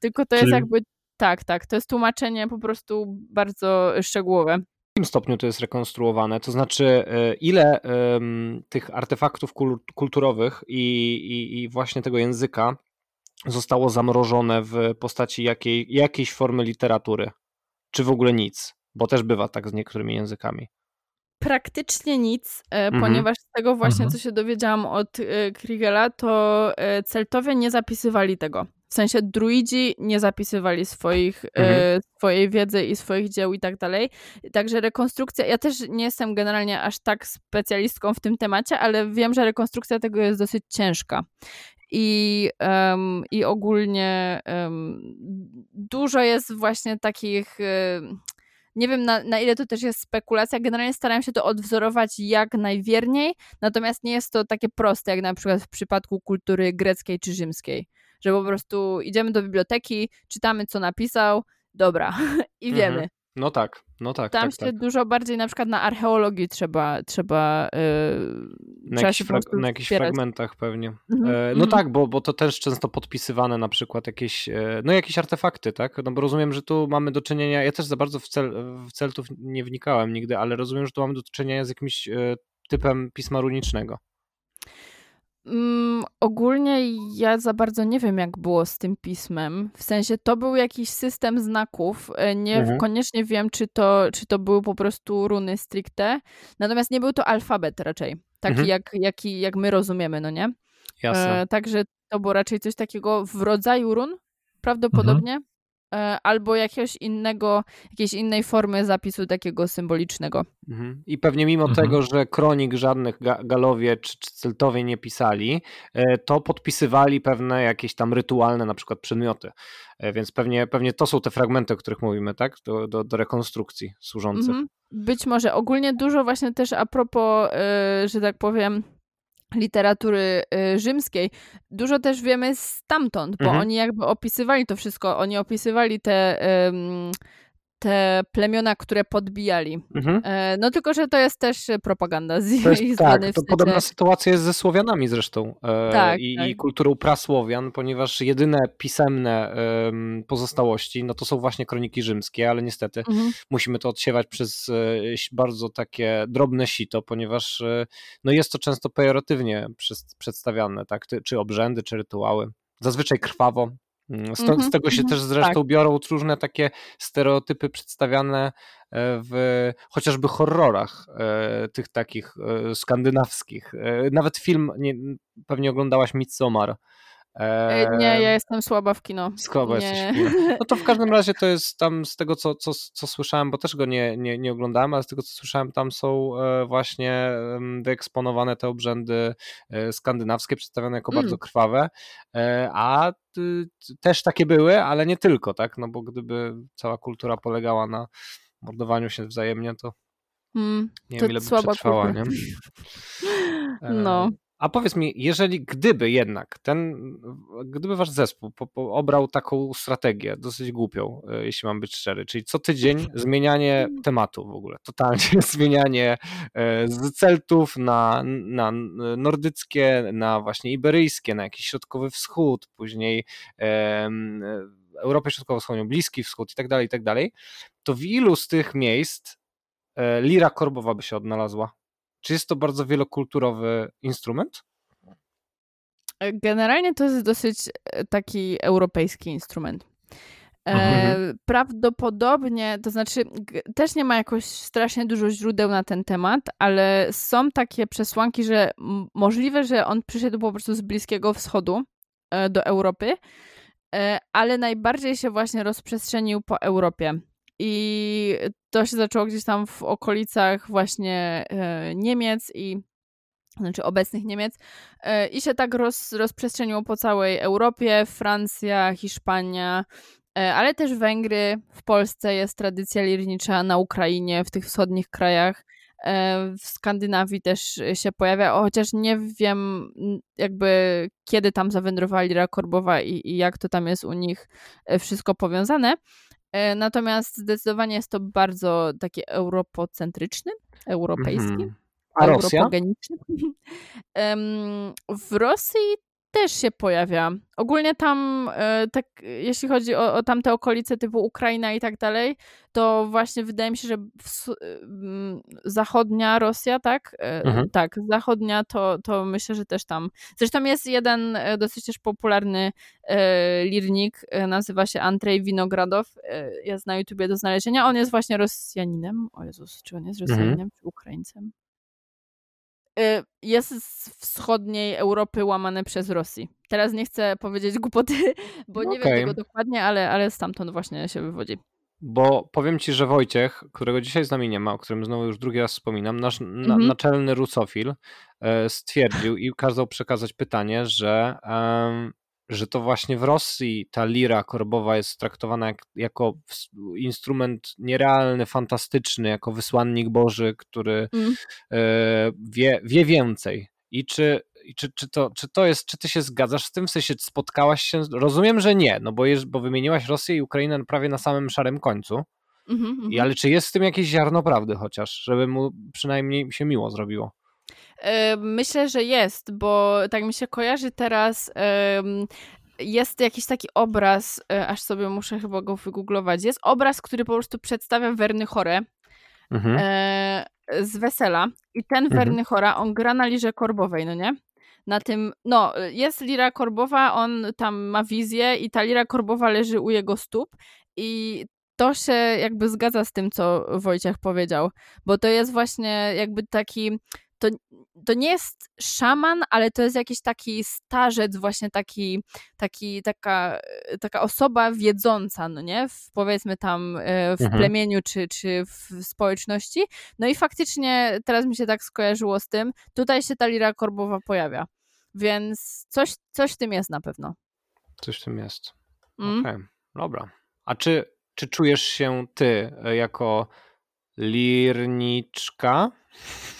Tylko to Czyli... jest jakby, tak, tak, to jest tłumaczenie po prostu bardzo szczegółowe. W jakim stopniu to jest rekonstruowane? To znaczy, e, ile um, tych artefaktów kulturowych i, i, i właśnie tego języka zostało zamrożone w postaci jakiej, jakiejś formy literatury, czy w ogóle nic, bo też bywa tak z niektórymi językami. Praktycznie nic, e, mhm. ponieważ z tego właśnie, mhm. co się dowiedziałam od e, Kriegela, to e, Celtowie nie zapisywali tego. W sensie druidzi nie zapisywali swoich, mhm. swojej wiedzy i swoich dzieł i tak dalej. Także rekonstrukcja, ja też nie jestem generalnie aż tak specjalistką w tym temacie, ale wiem, że rekonstrukcja tego jest dosyć ciężka i, um, i ogólnie um, dużo jest właśnie takich. Um, nie wiem na, na, ile to też jest spekulacja. Generalnie starałem się to odwzorować jak najwierniej, natomiast nie jest to takie proste, jak na przykład w przypadku kultury greckiej czy rzymskiej, że po prostu idziemy do biblioteki, czytamy co napisał, dobra, i Mhm. No tak, no tak, Tam tak, się tak. dużo bardziej na przykład na archeologii trzeba, trzeba, yy, Na trzeba po frag- na jakichś fragmentach pewnie. Mhm, E, no mhm. tak, bo, bo to też często podpisywane na przykład jakieś, e, no jakieś artefakty, tak? No bo rozumiem, że tu mamy do czynienia, ja też za bardzo w, cel, w celtów nie wnikałem nigdy, ale rozumiem, że tu mamy do czynienia z jakimś e, typem pisma runicznego. Mm, ogólnie ja za bardzo nie wiem, jak było z tym pismem. W sensie to był jakiś system znaków. e, Nie Mhm. koniecznie wiem, czy to, czy to były po prostu runy stricte. Natomiast nie był to alfabet raczej. Taki, Mhm. jak, jaki, jak my rozumiemy, no nie? Jasne. E, także to było raczej coś takiego w rodzaju run, prawdopodobnie. E, albo jakiegoś innego, jakiejś innej formy zapisu takiego symbolicznego. Mhm. I pewnie mimo Mhm. tego, że kronik żadnych ga- Galowie czy, czy Celtowie nie pisali, e, to podpisywali pewne jakieś tam rytualne na przykład przedmioty. E, Więc pewnie, pewnie to są te fragmenty, o których mówimy, tak? Do, do, do rekonstrukcji służące. Mhm. Być może. Ogólnie dużo właśnie też a propos, że tak powiem, literatury y, rzymskiej, dużo też wiemy stamtąd, bo Mhm. oni jakby opisywali to wszystko. Oni opisywali te, ym, te plemiona, które podbijali. Mhm. E, No tylko, że to jest też propaganda z To jest, ich tak, to podobna sytuacja jest ze Słowianami zresztą e, Tak, i, tak. i kulturą prasłowian, ponieważ jedyne pisemne em, pozostałości no to są właśnie kroniki rzymskie, ale niestety Mhm. musimy to odsiewać przez e, bardzo takie drobne sito, ponieważ no jest to często pejoratywnie przedstawiane, tak? Czy obrzędy, czy rytuały. Zazwyczaj krwawo. Mm, Stąd, z Mhm, tego się mhm, też zresztą biorą różne takie stereotypy przedstawiane e, w chociażby horrorach e, tych takich e, skandynawskich. Nawet film, nie, pewnie oglądałaś Midsommar. E, Nie, ja jestem słaba w kino. Nie. jesteś w No to w każdym razie to jest tam z tego, co, co, co słyszałem, bo też go nie, nie, nie oglądałem, ale z tego, co słyszałem, tam są e, właśnie wyeksponowane te obrzędy e, skandynawskie, przedstawione jako Mm. bardzo krwawe, e, a też takie były, ale nie tylko, tak? No bo gdyby cała kultura polegała na mordowaniu się wzajemnie, to Mm, nie wiem, ile by słaba przetrwała, kultura. nie? No. A powiedz mi, jeżeli gdyby jednak ten, gdyby wasz zespół po, po obrał taką strategię, dosyć głupią, e, jeśli mam być szczery, czyli co tydzień zmienianie tematu w ogóle, totalnie zmienianie e, z Celtów na, na nordyckie, na właśnie iberyjskie, na jakiś środkowy wschód, później em, Europę Środkowo-Wschodnią, Bliski Wschód i tak dalej, i tak dalej, to w ilu z tych miejsc e, lira korbowa by się odnalazła? Czy jest to bardzo wielokulturowy instrument? Generalnie to jest dosyć e, taki europejski instrument. E, Mhm. Prawdopodobnie, to znaczy, też nie ma jakoś strasznie dużo źródeł na ten temat, ale są takie przesłanki, że możliwe, że on przyszedł po prostu z Bliskiego Wschodu e, do Europy, e, ale najbardziej się właśnie rozprzestrzenił po Europie. I to się zaczęło gdzieś tam w okolicach właśnie e, Niemiec i znaczy obecnych Niemiec, e, i się tak roz, rozprzestrzeniło po całej Europie, Francja, Hiszpania, e, ale też Węgry, w Polsce jest tradycja lirnicza, na Ukrainie, w tych wschodnich krajach, w Skandynawii też się pojawia, chociaż nie wiem jakby kiedy tam zawędrowała lira korbowa i, i jak to tam jest u nich wszystko powiązane. E, Natomiast zdecydowanie jest to bardzo taki europocentryczny, europejski Mhm. A Rosja? w Rosji też się pojawia. Ogólnie tam, e, tak, jeśli chodzi o, o tamte okolice typu Ukraina i tak dalej, to właśnie wydaje mi się, że ws- m, zachodnia Rosja, tak? E, Mhm. Tak, zachodnia to, to myślę, że też tam. Zresztą jest jeden e, dosyć też popularny e, lirnik, e, nazywa się Andrzej Winogradow, e, jest na YouTubie do znalezienia. On jest właśnie Rosjaninem. O Jezus, czy on jest Mhm. Rosjaninem, czy Ukraińcem? Y, jest z wschodniej Europy łamane przez Rosji. Teraz nie chcę powiedzieć głupoty, bo nie Okej. wiem tego dokładnie, ale, ale stamtąd właśnie się wywodzi. Bo powiem ci, że Wojciech, którego dzisiaj z nami nie ma, o którym znowu już drugi raz wspominam, nasz na, Mhm. naczelny rusofil e, stwierdził i kazał przekazać pytanie, że, em, że to właśnie w Rosji ta lira korbowa jest traktowana jak, jako instrument nierealny, fantastyczny, jako wysłannik Boży, który Mm. e, wie, wie więcej. I czy czy, czy, to, czy to jest, czy ty się zgadzasz z tym? W sensie spotkałaś się, rozumiem, że nie, no bo, jest, bo wymieniłaś Rosję i Ukrainę prawie na samym szarym końcu, Mhm, mhm. I, ale czy jest w tym jakieś ziarno prawdy chociaż, żeby mu przynajmniej się miło zrobiło? E, Myślę, że jest, bo tak mi się kojarzy teraz. Jest jakiś taki obraz, e, aż sobie muszę chyba go wygooglować. Jest obraz, który po prostu przedstawia Werny Chore Mhm. e, z wesela. I ten Mhm. Werny Chora, on gra na lirze korbowej, no nie? Na tym, no, jest lira korbowa, on tam ma wizję i ta lira korbowa leży u jego stóp i to się jakby zgadza z tym, co Wojciech powiedział, bo to jest właśnie jakby taki, to, to nie jest szaman, ale to jest jakiś taki starzec, właśnie taki, taki taka, taka osoba wiedząca, no nie? W, powiedzmy tam e, w Mhm. plemieniu czy, czy w społeczności. No i faktycznie teraz mi się tak skojarzyło z tym, tutaj się ta lira korbowa pojawia. Więc coś, coś w tym jest na pewno. Coś w tym jest. Mm? Okej, dobra. A czy, czy czujesz się ty e, jako lirniczka?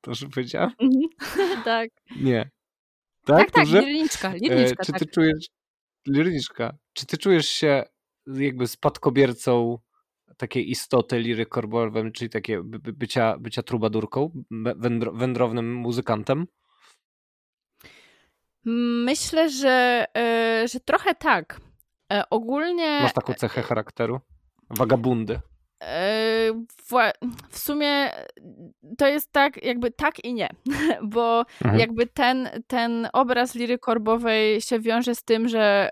To już powiedziałem? tak. Nie. Tak, Tak, tak, dobrze? lirniczka, E, Czy tak. ty czujesz, lirniczka, czy ty czujesz się jakby spadkobiercą takiej istoty liry korbowej, czyli takie by- by- bycia, bycia trubadurką, wędro, wędrownym muzykantem? Myślę, że, e, że trochę tak. E, ogólnie Masz taką cechę charakteru? Wagabundy. Wła- w sumie to jest tak, jakby tak i nie, bo Mhm. jakby ten, ten obraz liry korbowej się wiąże z tym, że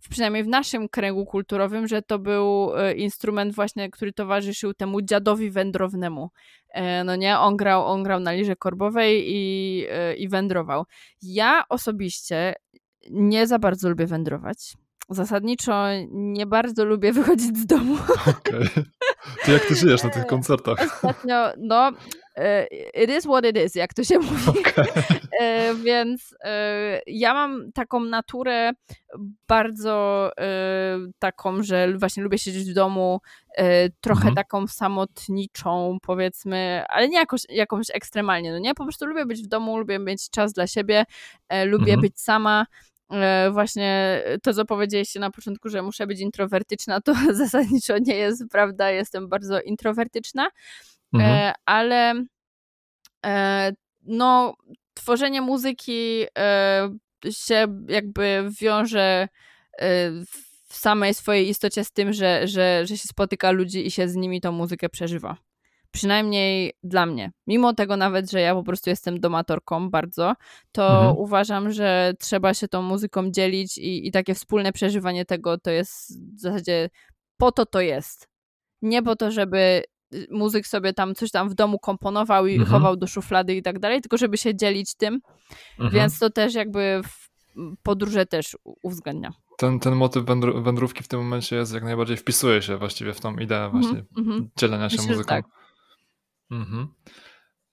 w- przynajmniej w naszym kręgu kulturowym, że to był e, instrument właśnie, który towarzyszył temu dziadowi wędrownemu. E, No nie, on grał, on grał na lirze korbowej i, e, i wędrował. Ja osobiście nie za bardzo lubię wędrować. Zasadniczo nie bardzo lubię wychodzić z domu. Okej. Ty jak ty żyjesz na tych koncertach? Ostatnio, no, e, it is what it is, jak to się mówi. Okej. E, Więc e, ja mam taką naturę bardzo taką, że właśnie lubię siedzieć w domu, trochę Mhm. taką samotniczą, powiedzmy, ale nie jakoś, jakąś ekstremalnie, no nie? Po prostu lubię być w domu, lubię mieć czas dla siebie, lubię Mhm. być sama. E, Właśnie to, co powiedzieliście na początku, że muszę być introwertyczna, to zasadniczo nie jest prawda. Jestem bardzo introwertyczna, Mhm. e, ale e, no, tworzenie muzyki się jakby wiąże w samej swojej istocie z tym, że, że, że się spotyka ludzi i się z nimi tą muzykę przeżywa. Przynajmniej dla mnie. Mimo tego nawet, że ja po prostu jestem domatorką bardzo, to Mhm. uważam, że trzeba się tą muzyką dzielić i, i takie wspólne przeżywanie tego to jest w zasadzie po to to jest. Nie po to, żeby y, muzyk sobie tam coś tam w domu komponował i Mhm. chował do szuflady i tak dalej, tylko żeby się dzielić tym, Mhm. więc to też jakby w podróże też uwzględnia. Ten, ten motyw wędr- wędrówki w tym momencie jest jak najbardziej wpisuje się właściwie w tą ideę właśnie Mhm, mhm. dzielenia się Myślę, muzyką. tak. Mhm.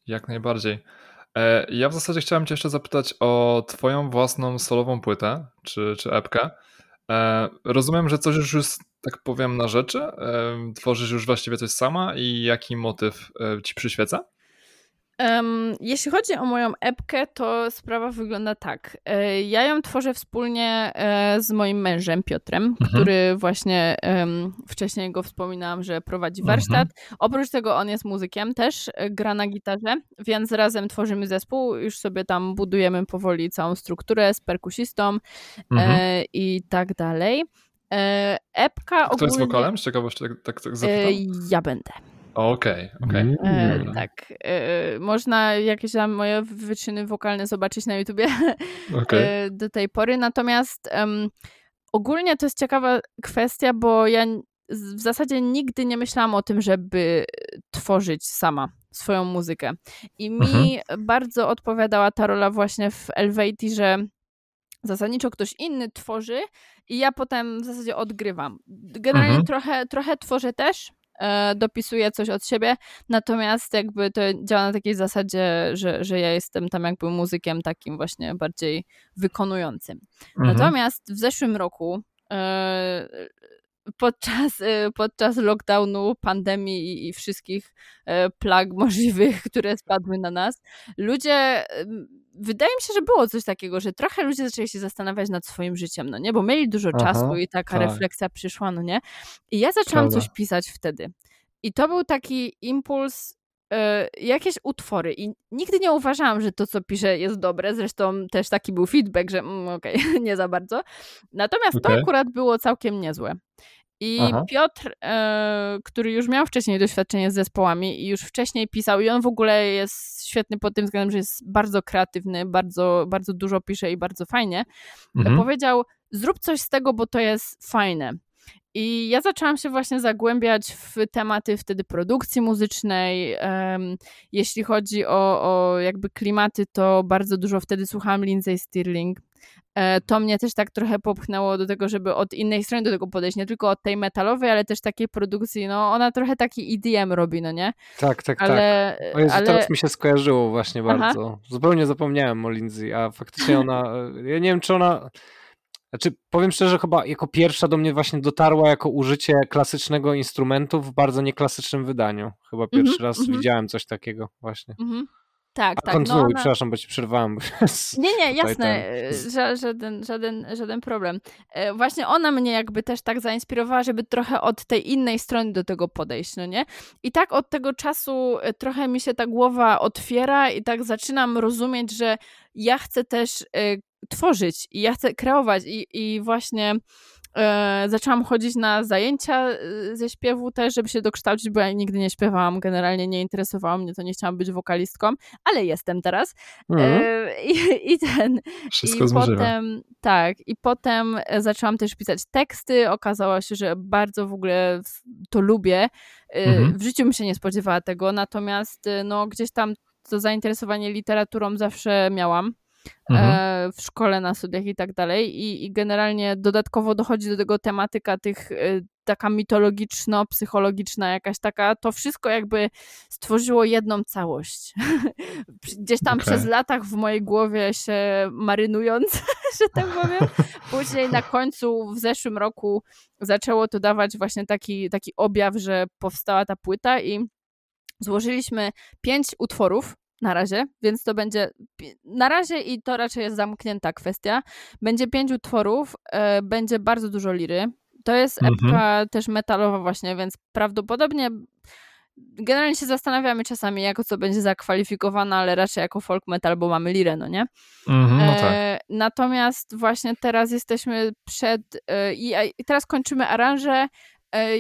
Jak najbardziej. E, Ja w zasadzie chciałem Cię jeszcze zapytać o Twoją własną solową płytę, czy, czy epkę. E, Rozumiem, że coś już jest, tak powiem, na rzeczy. E, Tworzysz już właściwie coś sama i jaki motyw e, Ci przyświeca? Em, jeśli chodzi o moją epkę, to sprawa wygląda tak. E, Ja ją tworzę wspólnie e, z moim mężem Piotrem, Mhm. który właśnie wcześniej go wspominałam, że prowadzi Mhm. warsztat. Oprócz tego on jest muzykiem, też e, gra na gitarze, więc razem tworzymy zespół. Już sobie tam budujemy powoli całą strukturę z perkusistą Mhm. e, i tak dalej. E, epka Kto jest ogólnie... wokalem? Z ciekawości tak, tak, tak E, zapytam. ja będę. Okej, okej. Mm. E, Dobra. tak. E, można jakieś tam moje wyczyny wokalne zobaczyć na YouTubie Okej. e, do tej pory. Natomiast em, ogólnie to jest ciekawa kwestia, bo ja w zasadzie nigdy nie myślałam o tym, żeby tworzyć sama swoją muzykę. I mi bardzo odpowiadała ta rola właśnie w Elvati, że zasadniczo ktoś inny tworzy i ja potem w zasadzie odgrywam. Generalnie Mhm. trochę, trochę tworzę też, dopisuję coś od siebie, natomiast jakby to działa na takiej zasadzie, że, że ja jestem tam jakby muzykiem takim właśnie bardziej wykonującym. Mhm. Natomiast w zeszłym roku e, podczas, e, podczas lockdownu, pandemii i, wszystkich e, plag możliwych, które spadły na nas, ludzie wydaje mi się, że było coś takiego, że trochę ludzie zaczęli się zastanawiać nad swoim życiem, no nie? Bo mieli dużo Aha, czasu i taka tak. refleksja przyszła, no nie? I ja zaczęłam Prawda. coś pisać wtedy. I to był taki impuls, jakieś utwory. I nigdy nie uważałam, że to, co piszę, jest dobre. Zresztą też taki był feedback, że mm, okej, nie za bardzo. Natomiast to Okej. akurat było całkiem niezłe. I Aha. Piotr, e, który już miał wcześniej doświadczenie z zespołami i już wcześniej pisał, i on w ogóle jest świetny pod tym względem, że jest bardzo kreatywny, bardzo, bardzo dużo pisze i bardzo fajnie, Mhm. powiedział: Zrób coś z tego, bo to jest fajne. I ja zaczęłam się właśnie zagłębiać w tematy wtedy produkcji muzycznej. jeśli chodzi o, o jakby klimaty, to bardzo dużo wtedy słuchałam Lindsay Stirling. E, to mnie też tak trochę popchnęło do tego, żeby od innej strony do tego podejść, nie tylko od tej metalowej, ale też takiej produkcji, no ona trochę taki EDM robi, no nie? Tak, tak, tak. Ale, O Jezu, ale teraz mi się skojarzyło właśnie Aha. bardzo. Zupełnie zapomniałem o Lindsay, a faktycznie ona, e, ja nie wiem czy ona, znaczy powiem szczerze, chyba jako pierwsza do mnie właśnie dotarła jako użycie klasycznego instrumentu w bardzo nieklasycznym wydaniu. Chyba pierwszy Mhm, raz mhm. widziałem coś takiego właśnie. mhm. tak, A tak. No kontynuuj, ona... przepraszam, bo ci jest- Nie, nie, jasne, ten- e, ża- żaden, żaden, żaden problem. E, Właśnie ona mnie jakby też tak zainspirowała, żeby trochę od tej innej strony do tego podejść, no nie? I tak od tego czasu e, trochę mi się ta głowa otwiera i tak zaczynam rozumieć, że ja chcę też tworzyć i ja chcę kreować i, i właśnie e, zaczęłam chodzić na zajęcia e, ze śpiewu też, żeby się dokształcić, bo ja nigdy nie śpiewałam, generalnie nie interesowało mnie to, nie chciałam być wokalistką, ale jestem teraz. Mhm. E, i, I ten. Wszystko I potem, tak, i potem zaczęłam też pisać teksty. Okazało się, że bardzo w ogóle to lubię. E, Mhm. W życiu bym się nie spodziewała tego, natomiast no, gdzieś tam to zainteresowanie literaturą zawsze miałam. Mhm. e, w szkole, na studiach i tak dalej. I, I generalnie dodatkowo dochodzi do tego tematyka tych, e, taka mitologiczno-psychologiczna jakaś taka, to wszystko jakby stworzyło jedną całość. Gdzieś tam Okej. przez latach w mojej głowie się marynując, że tak powiem. Później na końcu w zeszłym roku zaczęło to dawać właśnie taki, taki objaw, że powstała ta płyta i złożyliśmy pięć utworów na razie, więc to będzie na razie i to raczej jest zamknięta kwestia. Będzie pięć utworów, e, będzie bardzo dużo liry. To jest Mhm. epka też metalowa właśnie, więc prawdopodobnie generalnie się zastanawiamy czasami, jako co będzie zakwalifikowana, ale raczej jako folk metal, bo mamy lirę, no nie? Mhm, no tak. E, natomiast właśnie teraz jesteśmy przed e, i, i teraz kończymy aranże e, i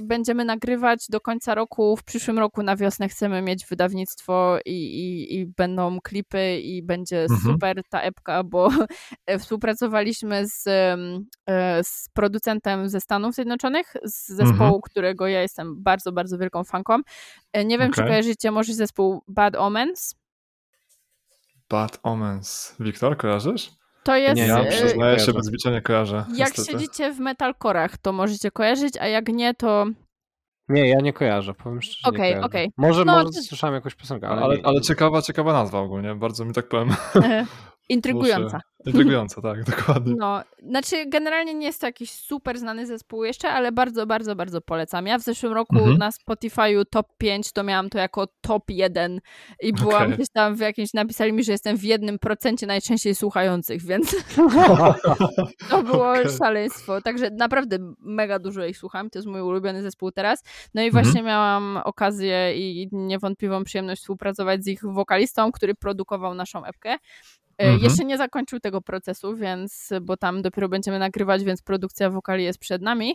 będziemy nagrywać do końca roku. W przyszłym roku na wiosnę chcemy mieć wydawnictwo i, i, i będą klipy i będzie Mhm. super ta epka, bo e, współpracowaliśmy z, e, z producentem ze Stanów Zjednoczonych, z zespołu, Mhm. którego ja jestem bardzo, bardzo wielką fanką. E, Nie wiem, czy Okej. kojarzycie może zespół Bad Omens. Bad Omens. Wiktor, kojarzysz? To jest... Nie, Ja e, przyznaję się, bez bicia nie kojarzę. Jak niestety. siedzicie w metalkorach, to możecie kojarzyć, a jak nie, to Nie, ja nie kojarzę, powiem szczerze, Okej, nie kojarzę. okej. Może, No, może to- słyszałem jakąś piosenkę, ale, Ale, ale ciekawa, ciekawa nazwa ogólnie. Bardzo mi tak powiem. intrygująca. Muszę- Intrygująca, tak, dokładnie. No, znaczy generalnie nie jest to jakiś super znany zespół jeszcze, ale bardzo, bardzo, bardzo polecam. Ja w zeszłym roku Mhm. na Spotify'u top 5 to miałam to jako top 1 i byłam Okej. gdzieś tam w jakimś, napisali mi, że jestem w jednym procencie najczęściej słuchających, więc to było Okej. szaleństwo. Także naprawdę mega dużo ich słucham. To jest mój ulubiony zespół teraz. No i Mhm. właśnie miałam okazję i niewątpliwą przyjemność współpracować z ich wokalistą, który produkował naszą epkę. E, Mhm. Jeszcze nie zakończył tego procesu, więc, bo tam dopiero będziemy nagrywać, więc produkcja wokali jest przed nami,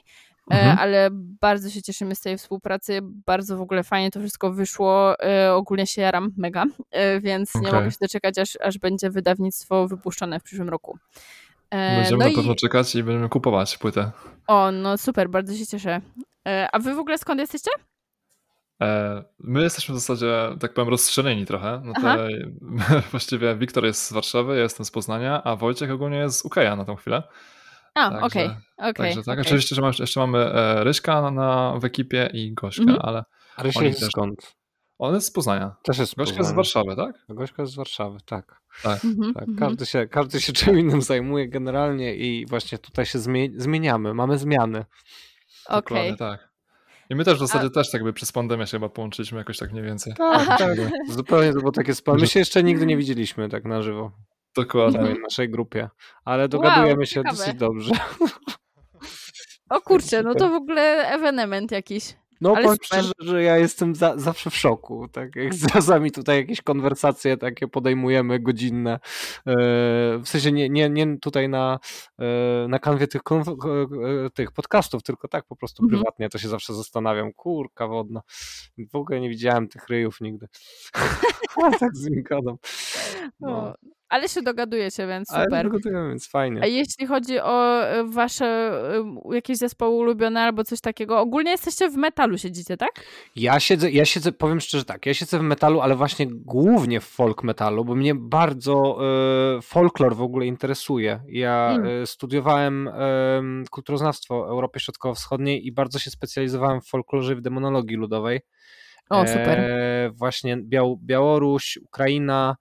e, Mhm. ale bardzo się cieszymy z tej współpracy, bardzo w ogóle fajnie to wszystko wyszło, e, ogólnie się jaram mega, więc nie Okej. mogę się doczekać, aż, aż będzie wydawnictwo wypuszczone w przyszłym roku. Będziemy no na pewno i, czekać i będziemy kupować płytę. o, no super, bardzo się cieszę. A wy w ogóle skąd jesteście? E, My jesteśmy w zasadzie, tak powiem, rozstrzeleni trochę. No to właściwie Wiktor jest z Warszawy, ja jestem z Poznania, a Wojciech ogólnie jest z UK'a na tą chwilę. A, okej, okej. Także tak, okej. oczywiście, że jeszcze mamy e, Ryśka na, na, w ekipie i Gośkę, Mhm. ale Ale się Oni jest też- skąd? on jest z Poznania. Też jest z Gośka jest z. Warszawy, tak? Gośka jest z Warszawy, tak. Mhm, tak. mhm. Każdy, się, każdy się czym innym zajmuje generalnie i właśnie tutaj się zmie- zmieniamy, mamy zmiany. Okej. Dokładnie tak. I my też w zasadzie też jakby przez pandemię się chyba połączyliśmy jakoś tak mniej więcej. Tak, tak. Zupełnie to było takie sporo. My się jeszcze nigdy nie widzieliśmy tak na żywo. Dokładnie. w naszej grupie. Ale dogadujemy Wow, się ciekawe. dosyć dobrze. O kurczę, no to w ogóle ewenement jakiś. No Ale powiem szczerze, że ja jestem za, zawsze w szoku, tak jak czasami tutaj jakieś konwersacje takie podejmujemy godzinne, e, w sensie nie, nie, nie tutaj na, e, na kanwie tych, e, tych podcastów, tylko tak po prostu Mhm. prywatnie, to się zawsze zastanawiam, kurka wodna, w ogóle nie widziałem tych ryjów nigdy, tak z gadam. No. O, ale się dogadujecie, więc Ale super. dogadujemy, więc fajnie. A jeśli chodzi o e, wasze jakieś zespoły ulubione albo coś takiego, ogólnie jesteście w metalu siedzicie, tak? Ja siedzę, ja siedzę, powiem szczerze tak, ja siedzę w metalu, ale właśnie głównie w folk metalu, bo mnie bardzo e, folklor w ogóle interesuje. Ja Mm. e, studiowałem e, kulturoznawstwo Europy Środkowo-Wschodniej i bardzo się specjalizowałem w folklorze i w demonologii ludowej. O, super. E, właśnie Biał, Białoruś, Ukraina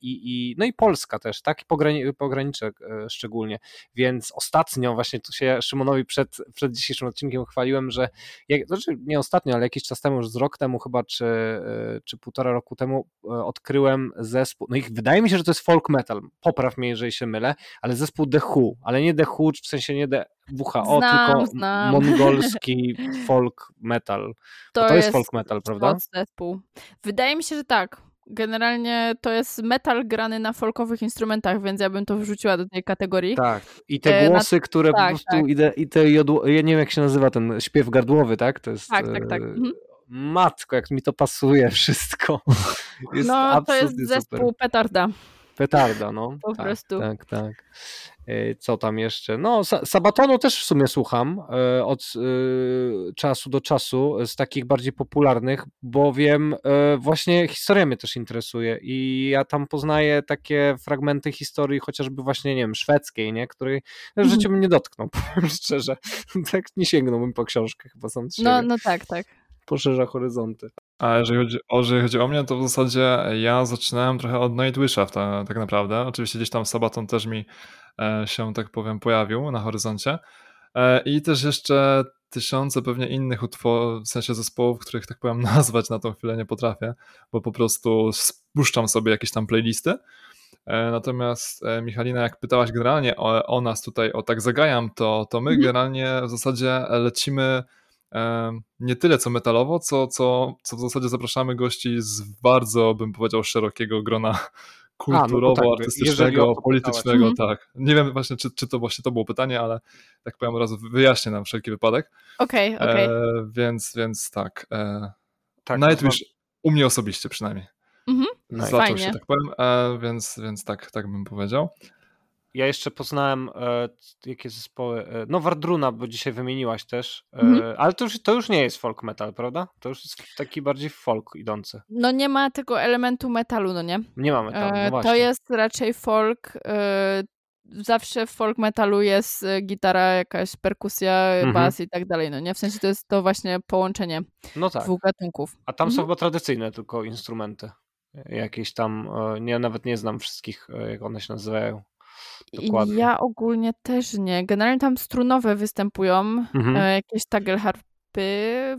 i, i, no i Polska też, tak? I pograni, pogranicze e, szczególnie. Więc ostatnio właśnie tu się Szymonowi przed, przed dzisiejszym odcinkiem chwaliłem, że jak, znaczy nie ostatnio, ale jakiś czas temu, już z rok temu chyba, czy, e, czy półtora roku temu e, odkryłem zespół, no i wydaje mi się, że to jest folk metal, popraw mnie, jeżeli się mylę, ale zespół The Who, ale nie The Who, w sensie nie The WHO, Znam, tylko znam. mongolski folk metal. To, to jest, folk metal, prawda? zespół. Wydaje mi się, że tak. Generalnie to jest metal grany na folkowych instrumentach, więc ja bym to wrzuciła do tej kategorii. Tak. I te E, na- głosy, które po tak, prostu tak. idę, i te jodło, ja nie wiem jak się nazywa ten śpiew gardłowy, tak? To jest. Tak, tak, tak. e, Mhm. Matko, jak mi to pasuje wszystko. Jest no, to jest zespół super. petarda. Petarda, no. Po tak, prostu. Tak, tak. E, Co tam jeszcze? No, Sa- Sabatonu też w sumie słucham e, od e, czasu do czasu z takich bardziej popularnych, bowiem właśnie historia mnie też interesuje i ja tam poznaję takie fragmenty historii, chociażby właśnie, nie wiem, szwedzkiej, nie? której w Mhm. życiu bym nie dotknął, powiem szczerze. Tak nie sięgnąłbym po książkę chyba sam. No, no tak, tak. Poszerza horyzonty. A jeżeli chodzi, o, jeżeli chodzi o mnie, to w zasadzie ja zaczynałem trochę od Nightwisha ta, tak naprawdę. Oczywiście gdzieś tam Sabaton też mi e, się, tak powiem, pojawił na horyzoncie. E, I też jeszcze tysiące pewnie innych utworów, w sensie zespołów, których tak powiem nazwać na tą chwilę nie potrafię, bo po prostu spuszczam sobie jakieś tam playlisty. E, Natomiast e, Michalina, jak pytałaś generalnie o, o nas tutaj, o tak zagajam, to, to my Mhm. generalnie w zasadzie lecimy nie tyle co metalowo, co, co, co w zasadzie zapraszamy gości z bardzo, bym powiedział, szerokiego grona no to kulturowo, tak, politycznego, pytałaś. tak. Nie wiem właśnie, czy, czy to właśnie to było pytanie, ale tak powiem, od razu wyjaśnię na wszelki wypadek. Okej, okej. E, więc, więc tak. E, Tak, Nightwish u mnie osobiście przynajmniej. Mhm. Zaczął Fajnie. się, tak powiem, e, więc, więc tak, tak bym powiedział. Ja jeszcze poznałem e, jakie zespoły. E, no, Wardruna, bo dzisiaj wymieniłaś też. E, Mhm. Ale to już, to już nie jest folk metal, prawda? To już jest taki bardziej folk idący. No nie ma tego elementu metalu, no nie? Nie mamy tam. E, No właśnie. to jest raczej folk. E, zawsze w folk metalu jest e, gitara, jakaś perkusja, Mhm. bas i tak dalej, no nie? W sensie to jest to właśnie połączenie No tak. dwóch gatunków. A tam są Mhm. chyba tradycyjne tylko instrumenty. Jakieś tam. Nie, nawet nie znam wszystkich, jak one się nazywają. I Dokładnie. ja ogólnie też nie. Generalnie tam strunowe występują, Mhm. e, jakieś tagelharpy,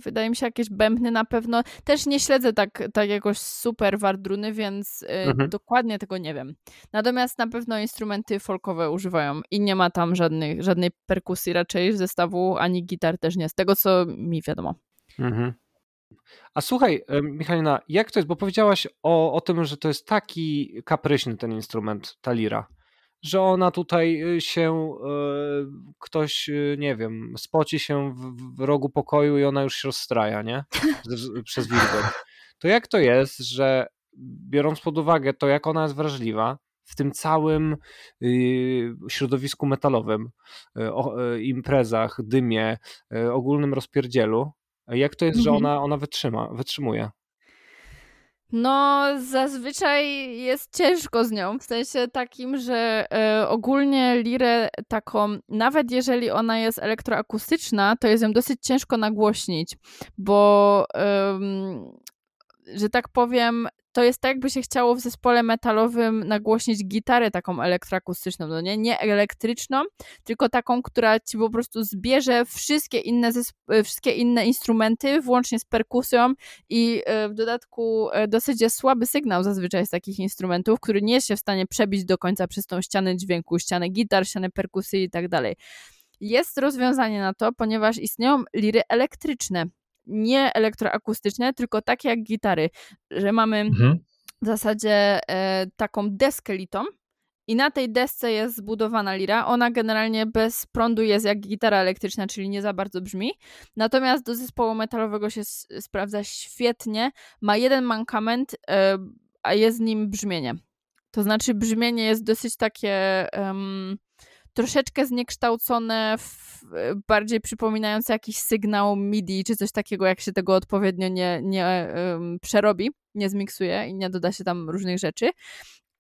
wydaje mi się jakieś bębny na pewno. Też nie śledzę tak, tak jakoś super wardruny, więc e, Mhm. dokładnie tego nie wiem. Natomiast na pewno instrumenty folkowe używają i nie ma tam żadnych, żadnej perkusji raczej w zestawu, ani gitar też nie, z tego co mi wiadomo. Mhm. A słuchaj, e, Michalina, jak to jest? Bo powiedziałaś o, o tym, że to jest taki kapryśny ten instrument, ta lira, że ona tutaj y, się, e, ktoś, y, nie wiem, spoci się w, w rogu pokoju i ona już się rozstraja, nie? Przez wilgoć. To jak to jest, że biorąc pod uwagę to, jak ona jest wrażliwa, w tym całym y, środowisku metalowym, imprezach, dymie, ogólnym rozpierdzielu, jak to jest, że Mhm. ona, ona wytrzyma, wytrzymuje? No, zazwyczaj jest ciężko z nią, w sensie takim, że e, ogólnie lirę taką, nawet jeżeli ona jest elektroakustyczna, to jest ją dosyć ciężko nagłośnić, bo em, że tak powiem, to jest tak, jakby się chciało w zespole metalowym nagłośnić gitarę taką elektroakustyczną, no nie? Nie elektryczną, tylko taką, która ci po prostu zbierze wszystkie inne, e, wszystkie inne instrumenty, włącznie z perkusją i e, w dodatku e, dosyć jest słaby sygnał zazwyczaj z takich instrumentów, który nie jest się w stanie przebić do końca przez tą ścianę dźwięku, ścianę gitar, ścianę perkusji i tak dalej. Jest rozwiązanie na to, ponieważ istnieją liry elektryczne, nie elektroakustyczne, tylko takie jak gitary, że mamy mhm. w zasadzie e, taką deskę litą i na tej desce jest zbudowana lira. Ona generalnie bez prądu jest jak gitara elektryczna, czyli nie za bardzo brzmi. Natomiast do zespołu metalowego się sprawdza świetnie. Ma jeden mankament, e, a jest nim brzmienie. To znaczy brzmienie jest dosyć takie um, troszeczkę zniekształcone, w, bardziej przypominające jakiś sygnał MIDI czy coś takiego, jak się tego odpowiednio nie, nie um, przerobi, nie zmiksuje i nie doda się tam różnych rzeczy.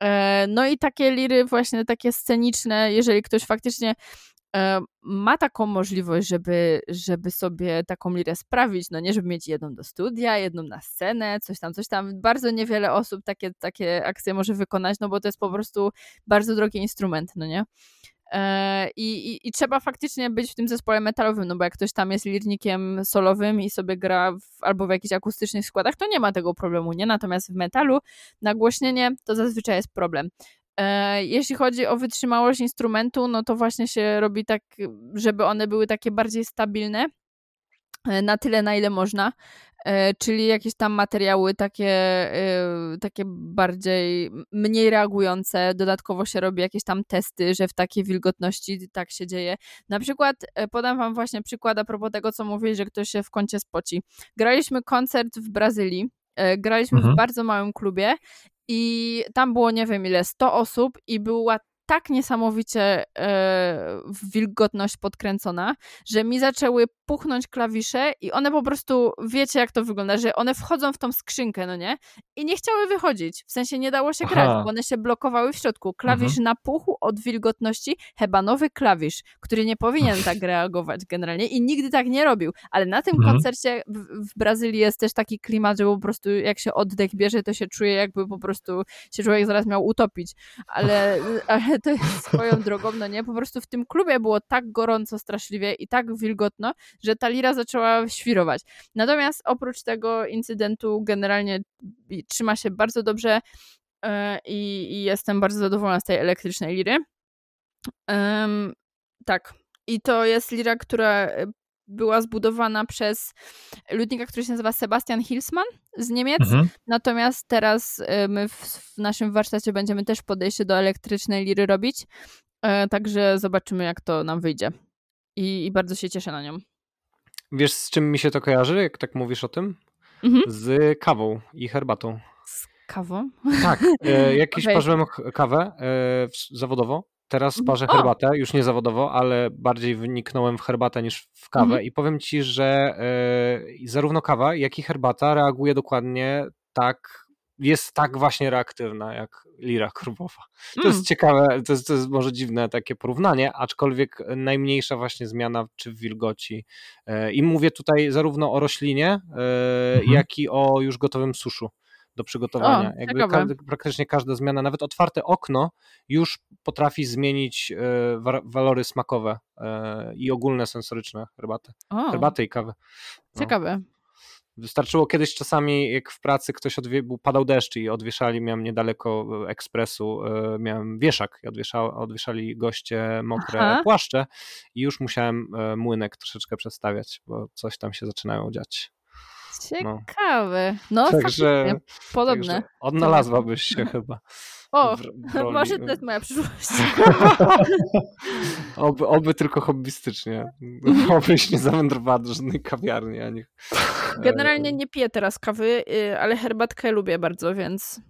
E, no i takie liry właśnie takie sceniczne, jeżeli ktoś faktycznie e, ma taką możliwość, żeby, żeby sobie taką lirę sprawić, no nie, żeby mieć jedną do studia, jedną na scenę, coś tam, coś tam. Bardzo niewiele osób takie, takie akcje może wykonać, no bo to jest po prostu bardzo drogi instrument, no nie? E, I, i, I, trzeba faktycznie być w tym zespole metalowym, no bo jak ktoś tam jest lirnikiem solowym i sobie gra w, albo w jakichś akustycznych składach, to nie ma tego problemu, nie? Natomiast w metalu nagłośnienie to zazwyczaj jest problem. E, jeśli chodzi o wytrzymałość instrumentu, no to właśnie się robi tak, żeby one były takie bardziej stabilne, e, na tyle, na ile można. E, czyli jakieś tam materiały takie, e, takie bardziej, mniej reagujące. Dodatkowo się robi jakieś tam testy, że w takiej wilgotności tak się dzieje. Na przykład, e, podam wam właśnie przykład a propos tego, co mówili, że ktoś się w kącie spoci. Graliśmy koncert w Brazylii, graliśmy mhm. w bardzo małym klubie i tam było, nie wiem ile, 100 osób i była tak niesamowicie e, wilgotność podkręcona, że mi zaczęły puchnąć klawisze i one po prostu, wiecie jak to wygląda, że one wchodzą w tą skrzynkę, no nie? I nie chciały wychodzić, w sensie nie dało się Aha. grać, bo one się blokowały w środku. Klawisz mhm. napuchł od wilgotności, chyba nowy klawisz, który nie powinien tak reagować generalnie i nigdy tak nie robił, ale na tym mhm. koncercie w, w, Brazylii jest też taki klimat, że po prostu jak się oddech bierze, to się czuje jakby po prostu się człowiek zaraz miał utopić, ale, ale to jest swoją drogą, no nie? Po prostu w tym klubie było tak gorąco straszliwie i tak wilgotno, że ta lira zaczęła świrować. Natomiast oprócz tego incydentu generalnie trzyma się bardzo dobrze yy, i, jestem bardzo zadowolona z tej elektrycznej liry. Tak. I to jest lira, która była zbudowana przez ludnika, który się nazywa Sebastian Hilsman z Niemiec. Mhm. Natomiast teraz y, my w, w, naszym warsztacie będziemy też podejście do elektrycznej liry robić. E, także zobaczymy, jak to nam wyjdzie. I, I, bardzo się cieszę na nią. Wiesz, z czym mi się to kojarzy, jak tak mówisz o tym? Mhm. Z kawą i herbatą. Z kawą? Tak. E, jakiś okay. parzyłem kawę e, zawodowo Teraz mhm. parzę herbatę, już nie zawodowo, ale bardziej wyniknąłem w herbatę niż w kawę mhm. i powiem ci, że y, zarówno kawa, jak i herbata reaguje dokładnie tak, jest tak właśnie reaktywna jak lira kurwowa. To mm. jest ciekawe, to jest, to jest, może dziwne takie porównanie, aczkolwiek najmniejsza właśnie zmiana czy w wilgoci. Y, I mówię tutaj zarówno o roślinie, y, mhm. jak i o już gotowym suszu do przygotowania. O, Jakby praktycznie każda zmiana, nawet otwarte okno już potrafi zmienić e, walory smakowe e, i ogólne sensoryczne herbaty. O. Herbaty i kawy. No. Ciekawe. Wystarczyło kiedyś czasami, jak w pracy ktoś odwie, padał deszcz i odwieszali, miałem niedaleko e, ekspresu, miałem wieszak i odwiesza, odwieszali goście mokre Aha. płaszcze i już musiałem młynek troszeczkę przestawiać, bo coś tam się zaczynają dziać. No. Ciekawe. No, także, podobne. Także odnalazłabyś się chyba. O, w może to jest moja przyszłość. oby, oby tylko hobbystycznie. Obyś nie zawędrowała do żadnej kawiarni. Ani... Generalnie nie piję teraz kawy, y, ale herbatkę lubię bardzo, więc...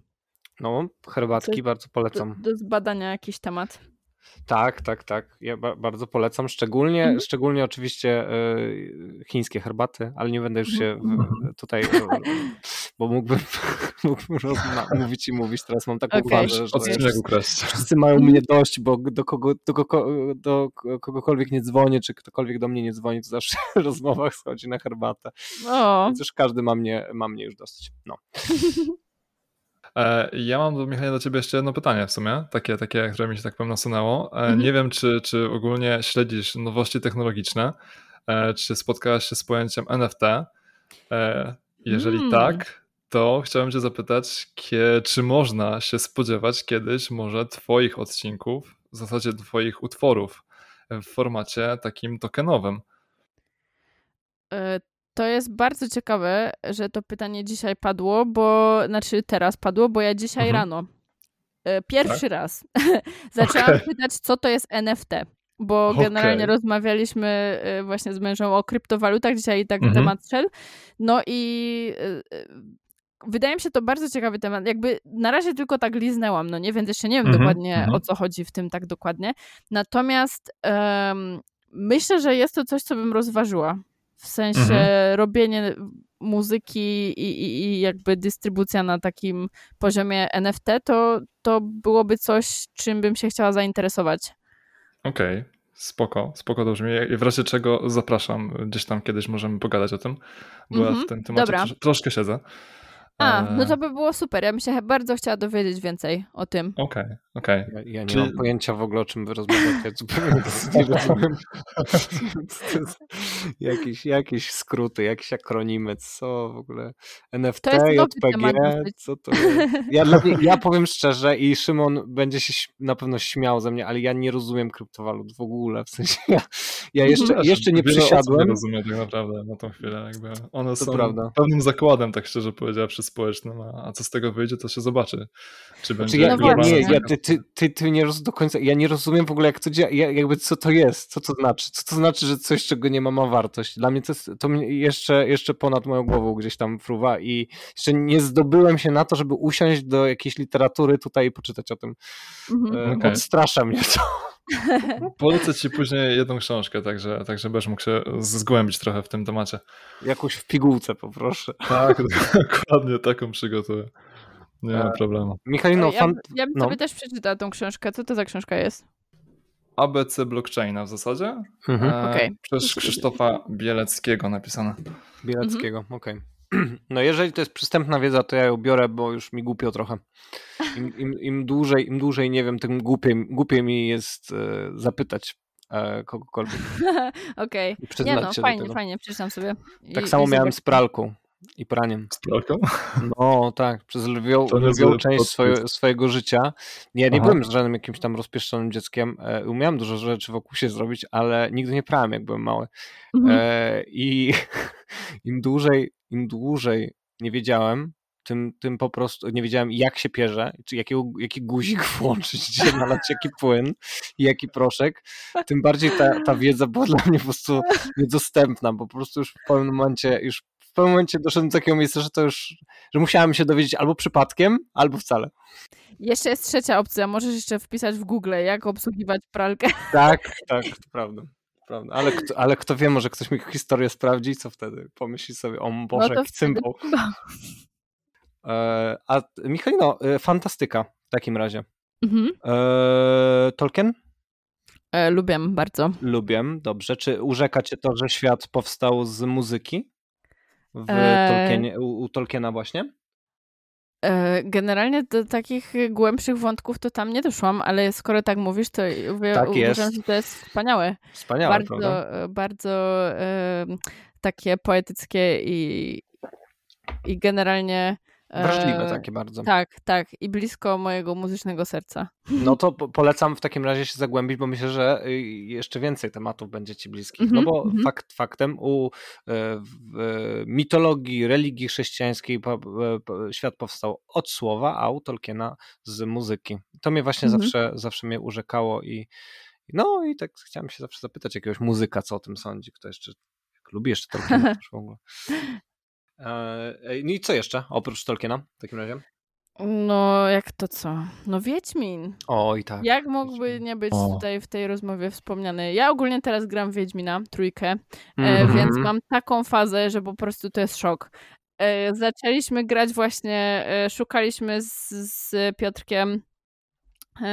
No, herbatki bardzo polecam. Do, do zbadania jakiś temat. Tak, tak, tak. Ja ba bardzo polecam. Szczególnie, Mhm. szczególnie oczywiście y, chińskie herbaty, ale nie będę już się Mhm. w, tutaj, y, bo mógłbym, mógłbym mówić i mówić. Teraz mam taką Okej. fazę, że wszyscy mają mnie dość, bo do, kogo, do, kogo, do kogokolwiek nie dzwonię, czy ktokolwiek do mnie nie dzwoni, to zawsze rozmowa schodzi na herbatę. O, Więc już każdy ma mnie, ma mnie już dosyć. No. E, Ja mam do Michała do ciebie jeszcze jedno pytanie w sumie, takie, takie które mi się tak powiem nasunęło. E, Mhm. Nie wiem, czy, czy ogólnie śledzisz nowości technologiczne, e, czy spotkałaś się z pojęciem NFT. Jeżeli Mm. tak, to chciałem cię zapytać, czy można się spodziewać kiedyś może twoich odcinków, w zasadzie twoich utworów w formacie takim tokenowym. To jest bardzo ciekawe, że to pytanie dzisiaj padło, bo, znaczy teraz padło, bo ja dzisiaj Mhm. rano, e, pierwszy raz zaczęłam Okej. pytać, co to jest NFT. Bo Okej. generalnie rozmawialiśmy e, właśnie z mężem o kryptowalutach, dzisiaj tak Mhm. temat szedł. No i e, wydaje mi się to bardzo ciekawy temat. Jakby na razie tylko tak liznęłam, no nie, więc jeszcze nie wiem Mhm, dokładnie mhm. o co chodzi w tym tak dokładnie. Natomiast em, myślę, że jest to coś, co bym rozważyła. W sensie Mhm. robienie muzyki i, i, i jakby dystrybucja na takim poziomie NFT, to, to byłoby coś, czym bym się chciała zainteresować. Okej, spoko, spoko to brzmi. W razie czego zapraszam, gdzieś tam kiedyś możemy pogadać o tym, bo ja Mhm, w tym temacie dobra. troszkę siedzę. A, E, no to by było super. Ja bym się bardzo chciała dowiedzieć więcej o tym. Okej, okej. Ja, ja nie Czy- mam pojęcia w ogóle, o czym wy rozmawiacie. Zupełnie nie rozumiem. Jakieś, jakieś skróty, jakieś akronimy, co w ogóle NFT, To JPG, co to jest? Ja, ja powiem szczerze i Szymon będzie się na pewno śmiał ze mnie, ale ja nie rozumiem kryptowalut w ogóle, w sensie ja, ja jeszcze, Też jeszcze nie przysiadłem. Nie rozumie tak naprawdę na tą chwilę. Jakby one To są prawda. pewnym zakładem, tak szczerze powiedziawszy, społecznym, a, a co z tego wyjdzie, to się zobaczy. Czy będzie Czy ja, nie, ja, ty, ty, ty, ty nie roz, do końca, ja nie rozumiem w ogóle jak to jakby co to jest, co to znaczy, co to znaczy, że coś, czego nie ma, ma wartość. Dla mnie to, jest, to mnie jeszcze, jeszcze ponad moją głową gdzieś tam fruwa i jeszcze nie zdobyłem się na to, żeby usiąść do jakiejś literatury tutaj i poczytać o tym. Mhm. E, Okej. Odstrasza mnie to. Polecę ci później jedną książkę, także, także będziesz mógł się zgłębić trochę w tym temacie. Jakąś w pigułce poproszę. Tak, dokładnie taką przygotuję. Nie ma E, problemu. Michalino, ja, fan... ja bym no. sobie też przeczytała tą książkę. Co to za książka jest? ABC blockchaina w zasadzie. Mhm. E, Okej. Przez Krzysztofa Bieleckiego napisane. Bieleckiego, okej. No jeżeli to jest przystępna wiedza, to ja ją biorę, bo już mi głupio trochę. Im, im, im, dłużej, im dłużej nie wiem, tym głupiej, głupiej mi jest e, zapytać e, kogokolwiek Okej. i Nie no, fajnie, fajnie, przeczytam sobie. Tak I- samo i miałem z pralką i praniem. Z pralką? No tak, przez lwią, lwią część swoje, swojego życia. Ja nie Aha. byłem żadnym jakimś tam rozpieszczonym dzieckiem. E, umiałem dużo rzeczy wokół się zrobić, ale nigdy nie prałem, jak byłem mały. Mhm. E, I im dłużej, im dłużej nie wiedziałem, tym, tym po prostu nie wiedziałem, jak się pierze, czy jakiego, jaki guzik włączyć, gdzie nalać jaki płyn i jaki proszek, tym bardziej ta, ta wiedza była dla mnie po prostu niedostępna, bo po prostu już w pewnym momencie, już pewnym momencie doszedłem do takiego miejsca, że to już, że musiałem się dowiedzieć albo przypadkiem, albo wcale. Jeszcze jest trzecia opcja. Możesz jeszcze wpisać w Google, jak obsługiwać pralkę. Tak, tak, to prawda. Prawda. Ale, kto, ale kto wie, może ktoś mi historię sprawdzi, co wtedy? Pomyśli sobie, o Boże, No jaki wtedy- cymbał. E, a Michalino, e, fantastyka w takim razie. Mhm. E, Tolkien? E, lubię bardzo. Lubię, dobrze. Czy urzeka cię to, że świat powstał z muzyki? W E, Tolkienie, u, u Tolkiena właśnie? E, Generalnie do takich głębszych wątków to tam nie doszłam, ale skoro tak mówisz, to Tak uważam, jest. że to jest wspaniałe. Wspaniałe, prawda? bardzo, e, bardzo e, takie poetyckie i, i generalnie. E, Wrażliwe takie bardzo. Tak, tak. I blisko mojego muzycznego serca. No to po- polecam w takim razie się zagłębić, bo myślę, że y, jeszcze więcej tematów będzie ci bliskich. Mhm, no bo mhm. fakt faktem u e, e, mitologii, religii chrześcijańskiej e, świat powstał od słowa, a u Tolkiena z muzyki. To mnie właśnie Mhm. zawsze, zawsze mnie urzekało i no i tak chciałem się zawsze zapytać jakiegoś muzyka, co o tym sądzi, kto jeszcze lubi jeszcze Tolkiena w ogóle. E, No i co jeszcze oprócz Tolkiena w takim razie? No, jak to co? No Wiedźmin. Oj, tak. Jak mógłby nie być O. tutaj w tej rozmowie wspomniany? Ja ogólnie teraz gram w Wiedźmina, trójkę, e, Mhm. więc mam taką fazę, że po prostu to jest szok. E, zaczęliśmy grać właśnie, e, szukaliśmy z, z Piotrkiem,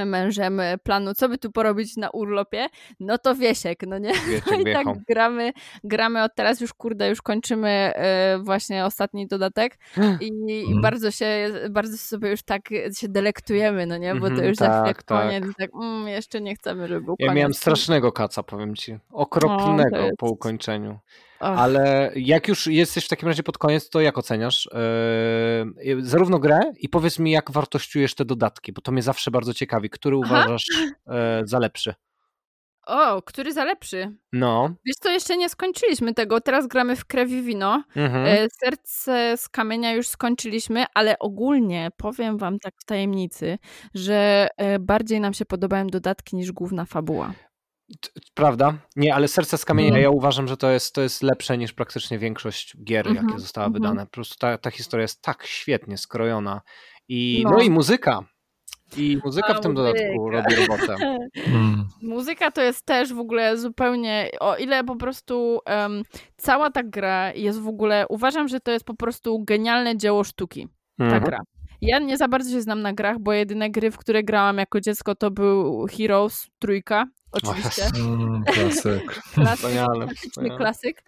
mężem, e, planu, co by tu porobić na urlopie, no to Wiesiek, no nie? No i tak gramy, gramy od teraz już, kurde, już kończymy e, właśnie ostatni dodatek i, i Mhm. bardzo się, bardzo sobie już tak się delektujemy, no nie, bo to Mhm, już za chwilę tak, tak. koniec i tak, mm, jeszcze nie chcemy, żeby był Ja koniec. miałem strasznego kaca, powiem ci. Okropnego to jest- po ukończeniu. Ale jak już jesteś w takim razie pod koniec, to jak oceniasz yy, zarówno grę i powiedz mi, jak wartościujesz te dodatki, bo to mnie zawsze bardzo ciekawi. Który Aha. uważasz yy, za lepszy? O, który za lepszy? No. Wiesz co, jeszcze nie skończyliśmy tego, teraz gramy w krew i wino, Mhm. e, serce z kamienia już skończyliśmy, ale ogólnie powiem wam tak w tajemnicy, że e, bardziej nam się podobają dodatki niż główna fabuła. Prawda? Nie, ale Serce z kamienia, Mhm. ja uważam, że to jest, to jest lepsze niż praktycznie większość gier, Mhm, jakie zostały mhm. wydane. Po prostu ta, ta historia jest tak świetnie skrojona. I, no. No. i muzyka. I muzyka A, w tym dodatku muzyka. robi robotę. Mm. Muzyka to jest też w ogóle zupełnie, o ile po prostu em, cała ta gra jest w ogóle, uważam, że to jest po prostu genialne dzieło sztuki, ta Mhm. gra. Ja nie za bardzo się znam na grach, bo jedyne gry, w które grałam jako dziecko to był Heroes trójka, oczywiście. Mm, klasyk. Klasyk, klasyk.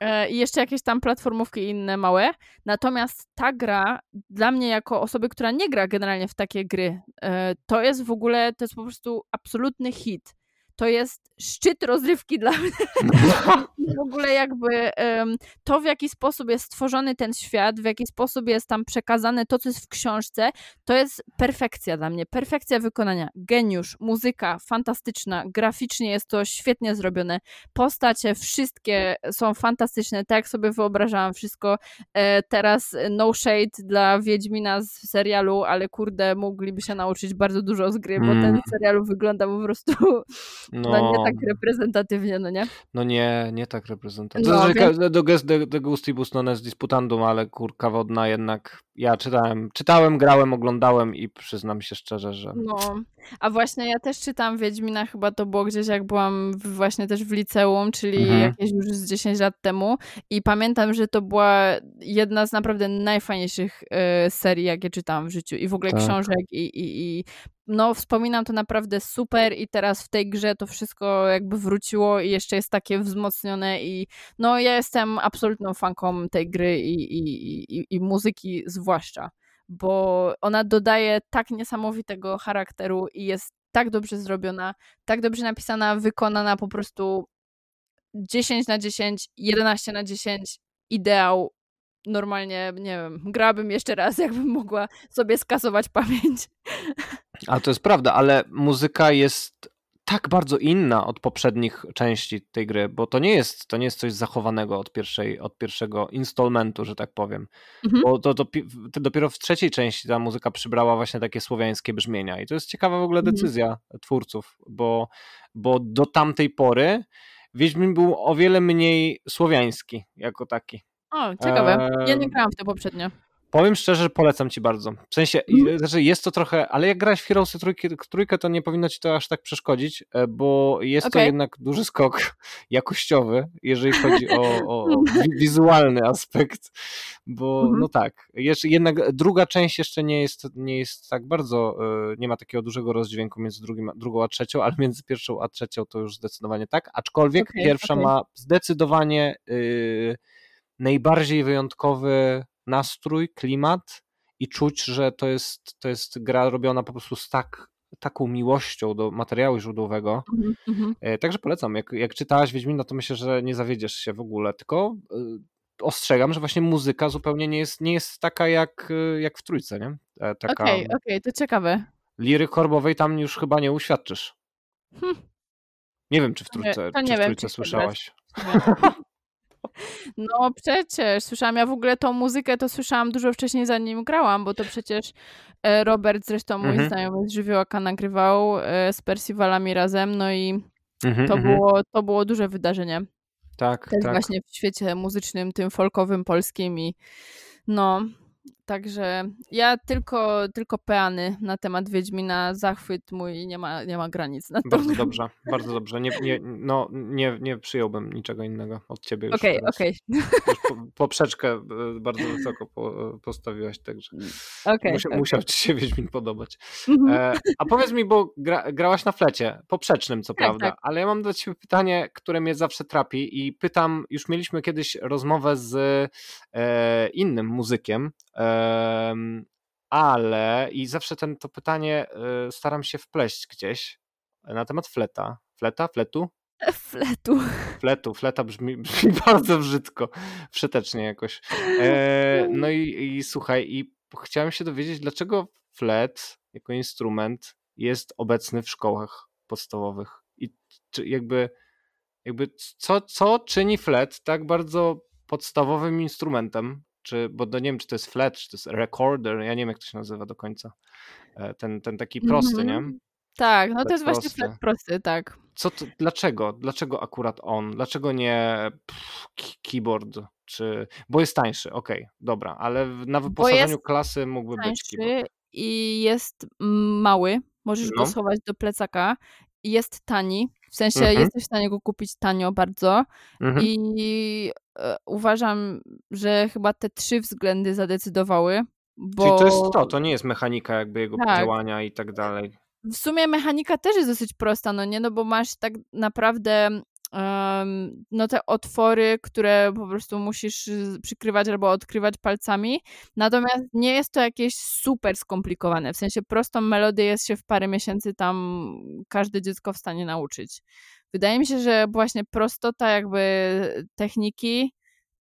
E, I jeszcze jakieś tam platformówki inne małe. Natomiast ta gra dla mnie jako osoby, która nie gra generalnie w takie gry, e, to jest w ogóle, to jest po prostu absolutny hit. To jest szczyt rozrywki dla mnie. W ogóle jakby to, w jaki sposób jest stworzony ten świat, w jaki sposób jest tam przekazane to, co jest w książce, to jest perfekcja dla mnie. Perfekcja wykonania. Geniusz, muzyka fantastyczna, graficznie jest to świetnie zrobione. Postacie wszystkie są fantastyczne, tak jak sobie wyobrażałam wszystko. E, teraz no shade dla Wiedźmina z serialu, ale kurde, mogliby się nauczyć bardzo dużo z gry, bo ten Mm. serial wygląda po prostu no, No, nie tak reprezentatywnie, no nie? no nie, nie tak reprezentant. No, No, więc- do, do, de, de gustibus non est disputandum, ale kurka wodna jednak. Ja czytałem, czytałem, grałem, oglądałem i przyznam się szczerze, że No, a właśnie ja też czytam Wiedźmina, chyba to było gdzieś jak byłam właśnie też w liceum, czyli Mhm. jakieś już z 10 lat temu i pamiętam, że to była jedna z naprawdę najfajniejszych e, serii, jakie czytałam w życiu i w ogóle Tak. książek i, i, i no wspominam to naprawdę super i teraz w tej grze to wszystko jakby wróciło i jeszcze jest takie wzmocnione i no ja jestem absolutną fanką tej gry i, i, i, i muzyki zwłaszcza bo ona dodaje tak niesamowitego charakteru i jest tak dobrze zrobiona, tak dobrze napisana, wykonana po prostu 10 na 10, 11 na 10, ideał. Normalnie, nie wiem, grałabym jeszcze raz, jakbym mogła sobie skasować pamięć. Ale to jest prawda, ale muzyka jest tak bardzo inna od poprzednich części tej gry, bo to nie jest, to nie jest coś zachowanego od, pierwszej, od pierwszego installmentu, że tak powiem. Mhm. Bo to, to, to dopiero w trzeciej części ta muzyka przybrała właśnie takie słowiańskie brzmienia. I to jest ciekawa w ogóle Mhm. decyzja twórców, bo, bo do tamtej pory Wiedźmin był o wiele mniej słowiański jako taki. O, ciekawe. Ja nie grałam w to poprzednio. Powiem szczerze, polecam ci bardzo. W sensie, Mhm. znaczy jest to trochę, ale jak grałeś w Heroesy trójki, trójkę, to nie powinno ci to aż tak przeszkodzić, e, bo jest to Okej. jednak duży skok jakościowy, jeżeli chodzi o, o, wi- wizualny aspekt, bo Mhm. no tak, jeszcze, jednak druga część jeszcze nie jest, nie jest tak bardzo, e, nie ma takiego dużego rozdźwięku między drugim, drugą a trzecią, ale między pierwszą a trzecią to już zdecydowanie tak, aczkolwiek Okej, pierwsza okej. ma zdecydowanie y, najbardziej wyjątkowy nastrój, klimat i czuć, że to jest, to jest gra robiona po prostu z tak, taką miłością do materiału źródłowego. Mhm. E, Także polecam. Jak, jak czytałaś Wiedźmina, to myślę, że nie zawiedziesz się w ogóle, tylko y, ostrzegam, że właśnie muzyka zupełnie nie jest, nie jest taka jak, y, jak w trójce, nie? E, Okej, okej, to ciekawe. liry korbowej tam już chyba nie uświadczysz. Hm. Nie wiem, czy w To nie- trójce, czy nie w wiem, trójce czy chcę słyszałaś. No przecież, słyszałam, ja w ogóle tą muzykę to słyszałam dużo wcześniej zanim grałam, bo to przecież e, Robert, zresztą mój Mhm. znajomy z Żywiołaka nagrywał e, z Percivalami razem, no i Mhm, to, mhm. było, to było duże wydarzenie. Tak, Też tak. właśnie w świecie muzycznym, tym folkowym, polskim i no, także ja tylko, tylko peany na temat Wiedźmina, zachwyt mój nie ma, nie ma granic. Na bardzo dobrze, bardzo dobrze. Nie, nie, no, nie, nie przyjąłbym niczego innego od ciebie Okej, okej. Okay, poprzeczkę e, bardzo wysoko po, postawiłaś, także okay, Musia, okay. musiał ci się Wiedźmin podobać. Mhm. E, a powiedz mi, bo gra, grałaś na flecie, poprzecznym co tak, prawda, tak. ale ja mam do ciebie pytanie, które mnie zawsze trapi i pytam, już mieliśmy kiedyś rozmowę z e, innym muzykiem, e, ale i zawsze ten, to pytanie e, staram się wpleść gdzieś na temat fleta. Fleta? Fletu? Fletu. Fletu, fleta brzmi, brzmi bardzo brzydko, wszetecznie jakoś. E, no i, i słuchaj, i chciałem się dowiedzieć, dlaczego flet jako instrument jest obecny w szkołach podstawowych i czy jakby, jakby co, co czyni flet tak bardzo podstawowym instrumentem, czy, bo no nie wiem, czy to jest flet, czy to jest recorder, ja nie wiem, jak to się nazywa do końca, e, ten, ten taki prosty, mm -hmm. nie? Tak, no flet to jest prosty. właśnie flet prosty, tak. Co to, dlaczego? Dlaczego akurat on? Dlaczego nie pff, keyboard? Czy, bo jest tańszy, okej, okay, dobra, ale na wyposażeniu klasy mógłby być keyboard. I jest mały, możesz no. go schować do plecaka. Jest tani, w sensie mhm. jesteś w stanie go kupić tanio bardzo. Mhm. I e, uważam, że chyba te trzy względy zadecydowały. Bo... Czyli to jest to, to nie jest mechanika jakby jego tak. działania i tak dalej. W sumie mechanika też jest dosyć prosta, no nie? No bo masz tak naprawdę no te otwory, które po prostu musisz przykrywać albo odkrywać palcami. Natomiast nie jest to jakieś super skomplikowane. W sensie prostą melodię jest się w parę miesięcy tam każde dziecko w stanie nauczyć. Wydaje mi się, że właśnie prostota jakby techniki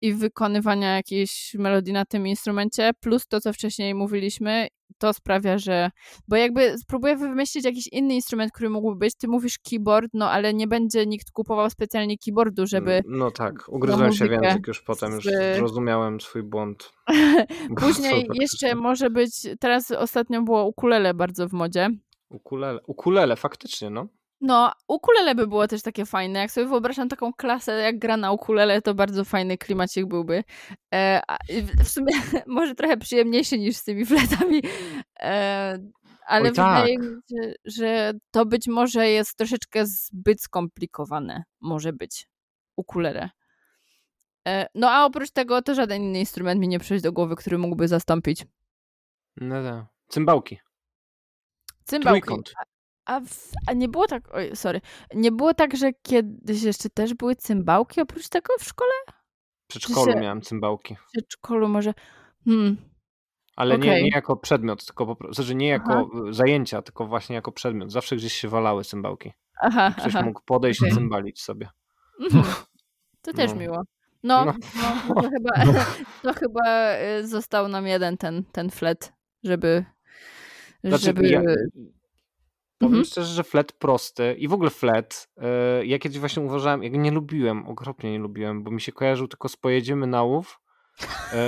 i wykonywania jakiejś melodii na tym instrumencie, plus to, co wcześniej mówiliśmy, to sprawia, że. Bo jakby spróbuję wymyślić jakiś inny instrument, który mógłby być. Ty mówisz keyboard, no ale nie będzie nikt kupował specjalnie keyboardu, żeby. No tak, ugryzłem się w język już potem, już zrozumiałem swój błąd. Później jeszcze może być. Teraz ostatnio było ukulele bardzo w modzie. Ukulele, ukulele, faktycznie, no. No, ukulele by było też takie fajne. Jak sobie wyobrażam taką klasę, jak gra na ukulele, to bardzo fajny klimacik byłby. E, w sumie może trochę przyjemniejszy niż z tymi fletami. E, ale Oj, wydaje tak. mi się, że to być może jest troszeczkę zbyt skomplikowane. Może być ukulele. E, no a oprócz tego to żaden inny instrument mi nie przychodzi do głowy, który mógłby zastąpić. No tak. Cymbałki. Cymbałki. Trójkąt. A, w, a, nie było tak, oj, sorry, nie było tak, że kiedyś jeszcze też były cymbałki oprócz tego w szkole? W przedszkolu się... miałem cymbałki. W przedszkolu może, hmm. Ale okay. nie, nie jako przedmiot, tylko po prostu, znaczy nie jako aha. zajęcia, tylko właśnie jako przedmiot. Zawsze gdzieś się walały cymbałki. Aha, Ktoś aha. mógł podejść okay. i cymbalić sobie. Mhm. To też no. miło. No, no. no to, chyba, to chyba y, został nam jeden ten, ten flet, żeby, znaczy, żeby... Ja, Powiem mhm. szczerze, że flet prosty i w ogóle flet, yy, ja kiedyś właśnie uważałem, jak nie lubiłem, okropnie nie lubiłem, bo mi się kojarzył tylko z pojedziemy na łów yy,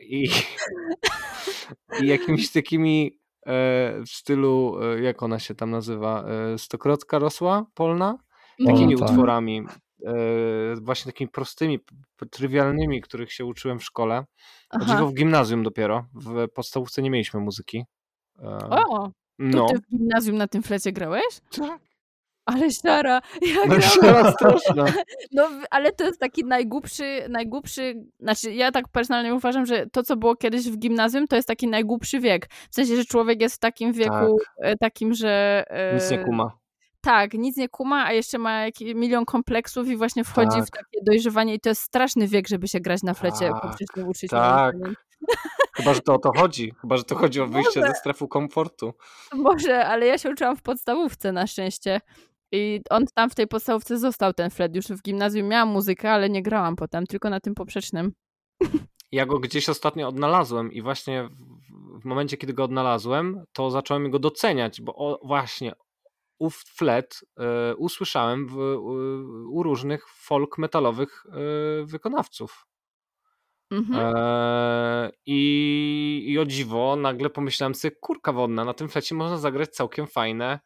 i, i jakimiś takimi yy, w stylu, jak ona się tam nazywa, Stokrotka rosła polna? Takimi tak. utworami, właśnie takimi prostymi, trywialnymi, których się uczyłem w szkole. Aha. w gimnazjum dopiero, w podstawówce nie mieliśmy muzyki. O! No. To ty w gimnazjum na tym flecie grałeś? Tak. Ale stara, ja no, grałam. straszna. No, ale to jest taki najgłupszy, najgłupszy, znaczy ja tak personalnie uważam, że to, co było kiedyś w gimnazjum, to jest taki najgłupszy wiek. W sensie, że człowiek jest w takim wieku, tak. E, takim, że... E, nic nie kuma. Tak, nic nie kuma, a jeszcze ma jakiś milion kompleksów i właśnie wchodzi tak. w takie dojrzewanie i to jest straszny wiek, żeby się grać na flecie, tak. poprzez uczyć. Tak, Chyba, że to o to chodzi. Chyba, że to chodzi o wyjście Może. ze strefy komfortu. Może, ale ja się uczyłam w podstawówce na szczęście. I on tam w tej podstawówce został ten flet. Już w gimnazjum miałam muzykę, ale nie grałam potem, tylko na tym poprzecznym. Ja go gdzieś ostatnio odnalazłem i właśnie w, w momencie, kiedy go odnalazłem, to zacząłem go doceniać, bo o, właśnie ów flet y, usłyszałem w, u różnych folk metalowych y, wykonawców. Mhm. Eee, i, I o dziwo, nagle pomyślałem sobie, kurka wodna, na tym flecie można zagrać całkiem fajne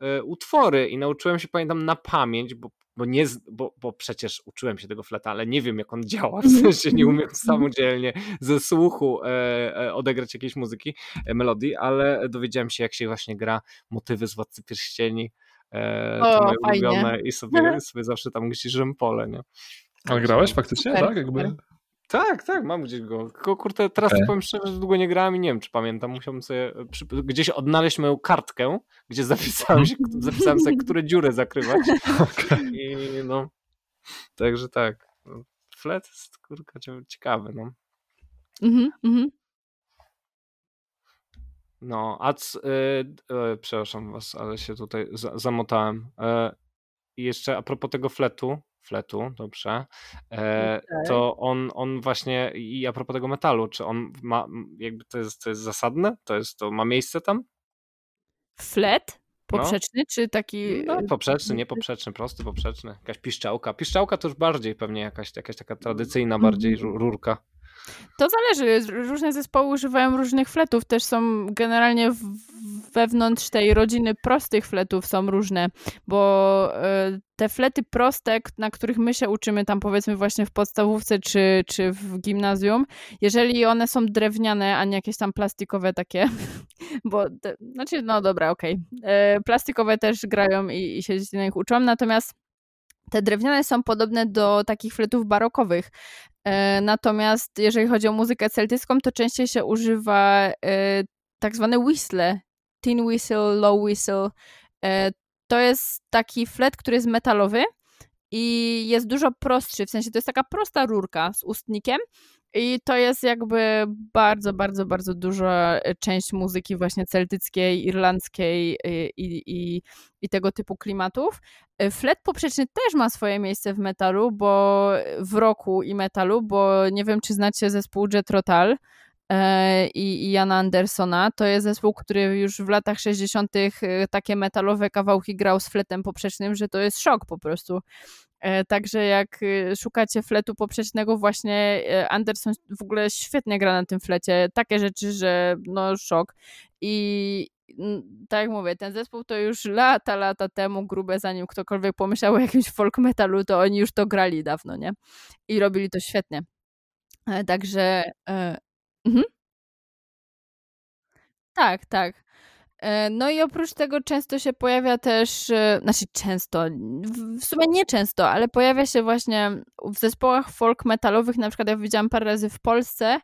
e, utwory. I nauczyłem się, pamiętam, na pamięć, bo bo, nie, bo, bo przecież uczyłem się tego fleta, ale nie wiem jak on działa, w sensie nie umiem samodzielnie ze słuchu e, e, odegrać jakiejś muzyki, e, melodii, ale dowiedziałem się jak się właśnie gra motywy z Władcy Pierścieni, e, O, to moje fajnie. ulubione i sobie, sobie zawsze tam gdzieś pole, nie? Ale grałeś faktycznie, Super, tak? Jakby... Tak, tak, mam gdzieś go. Tylko kurde, teraz okay. powiem szczerze, że długo nie grałem i nie wiem, czy pamiętam. Musiałbym sobie przy, gdzieś odnaleźć moją kartkę, gdzie zapisałem, się, zapisałem sobie, które dziury zakrywać. Okej. I no, także tak. no, Flet jest kurka ciekawy, no. Mhm, mhm. No, a c, y, y, przepraszam was, ale się tutaj za, zamotałem. I jeszcze a propos tego fletu, fletu, dobrze, e, Tak. to on, on właśnie, i a propos tego metalu, czy on ma, jakby to jest, to jest zasadne? To jest, to ma miejsce tam? Flet? Poprzeczny, czy taki... No, e, poprzeczny, nie poprzeczny, prosty, poprzeczny. Jakaś piszczałka. Piszczałka to już bardziej pewnie jakaś, jakaś taka tradycyjna Mhm. bardziej ru- rurka. To zależy. Różne zespoły używają różnych fletów. Też są generalnie wewnątrz tej rodziny prostych fletów są różne, bo e, te flety proste, na których my się uczymy tam powiedzmy właśnie w podstawówce czy, czy w gimnazjum, jeżeli one są drewniane, a nie jakieś tam plastikowe takie, bo te, znaczy no dobra, okej. E, Plastikowe też grają i, i się na nich uczą, natomiast te drewniane są podobne do takich fletów barokowych. E, Natomiast jeżeli chodzi o muzykę celtycką, to częściej się używa e, tak zwane whistle, tin whistle, low whistle. E, To jest taki flet, który jest metalowy i jest dużo prostszy, w sensie to jest taka prosta rurka z ustnikiem i to jest jakby bardzo, bardzo, bardzo duża e, część muzyki właśnie celtyckiej, irlandzkiej i, i, i, i tego typu klimatów. E, Flet poprzeczny też ma swoje miejsce w metalu, bo w roku i metalu, bo nie wiem, czy znacie zespół Jet Rotal e, i, i Jana Andersona. To jest zespół, który już w latach 60. e, takie metalowe kawałki grał z fletem poprzecznym, że to jest szok po prostu. E, Także jak e, szukacie fletu poprzecznego, właśnie e, Anderson w ogóle świetnie gra na tym flecie. Takie rzeczy, że no szok. I tak jak mówię, ten zespół to już lata, lata temu, grube zanim ktokolwiek pomyślał o jakimś folk metalu, to oni już to grali dawno, nie? I robili to świetnie. E, Także e, mhm. tak, tak. E, No i oprócz tego często się pojawia też, e, znaczy często, w- sumie nie często, ale pojawia się właśnie w zespołach folk metalowych, na przykład ja widziałam parę razy w Polsce,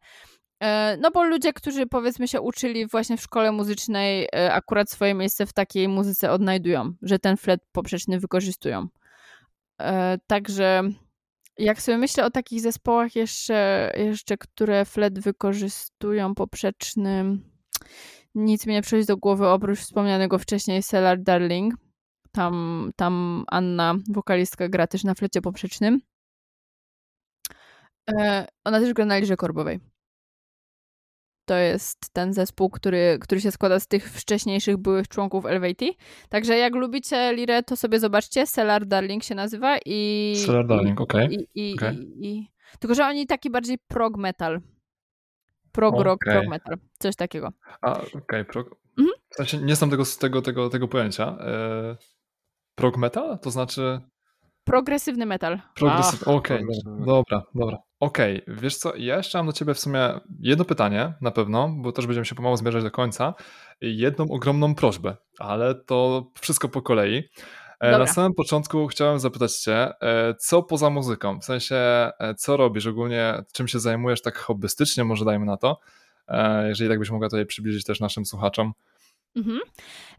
e, no bo ludzie, którzy powiedzmy się uczyli właśnie w szkole muzycznej, akurat swoje miejsce w takiej muzyce odnajdują, że ten flet poprzeczny wykorzystują. Także jak sobie myślę o takich zespołach jeszcze, jeszcze które flet wykorzystują poprzeczny, nic mi nie przychodzi do głowy oprócz wspomnianego wcześniej Cellar Darling. Tam, tam Anna, wokalistka, gra też na flecie poprzecznym. E, Ona też gra na lirze korbowej. To jest ten zespół, który, który się składa z tych wcześniejszych byłych członków LVT. Także jak lubicie lirę, to sobie zobaczcie. Cellar Darling się nazywa i... Cellar Darling, okej. I, i, Okej. i, i, tylko, że oni taki bardziej prog metal. Prog rock, Okej. prog metal. Coś takiego. A, okej. pro... Mhm. W sensie nie znam tego, tego, tego, tego pojęcia. E... Prog metal? To znaczy Progresywny metal. progresyw... Ach, Okej, progresywny. dobra, dobra. Okej, wiesz co, ja jeszcze mam do ciebie w sumie jedno pytanie, na pewno, bo też będziemy się pomału zmierzać do końca. Jedną ogromną prośbę, ale to wszystko po kolei. E, Na Dobra. samym początku chciałem zapytać cię, e, co poza muzyką? W sensie, e, co robisz ogólnie, czym się zajmujesz tak hobbystycznie, może dajmy na to, jeżeli tak byś mogła tutaj przybliżyć też naszym słuchaczom. Mhm.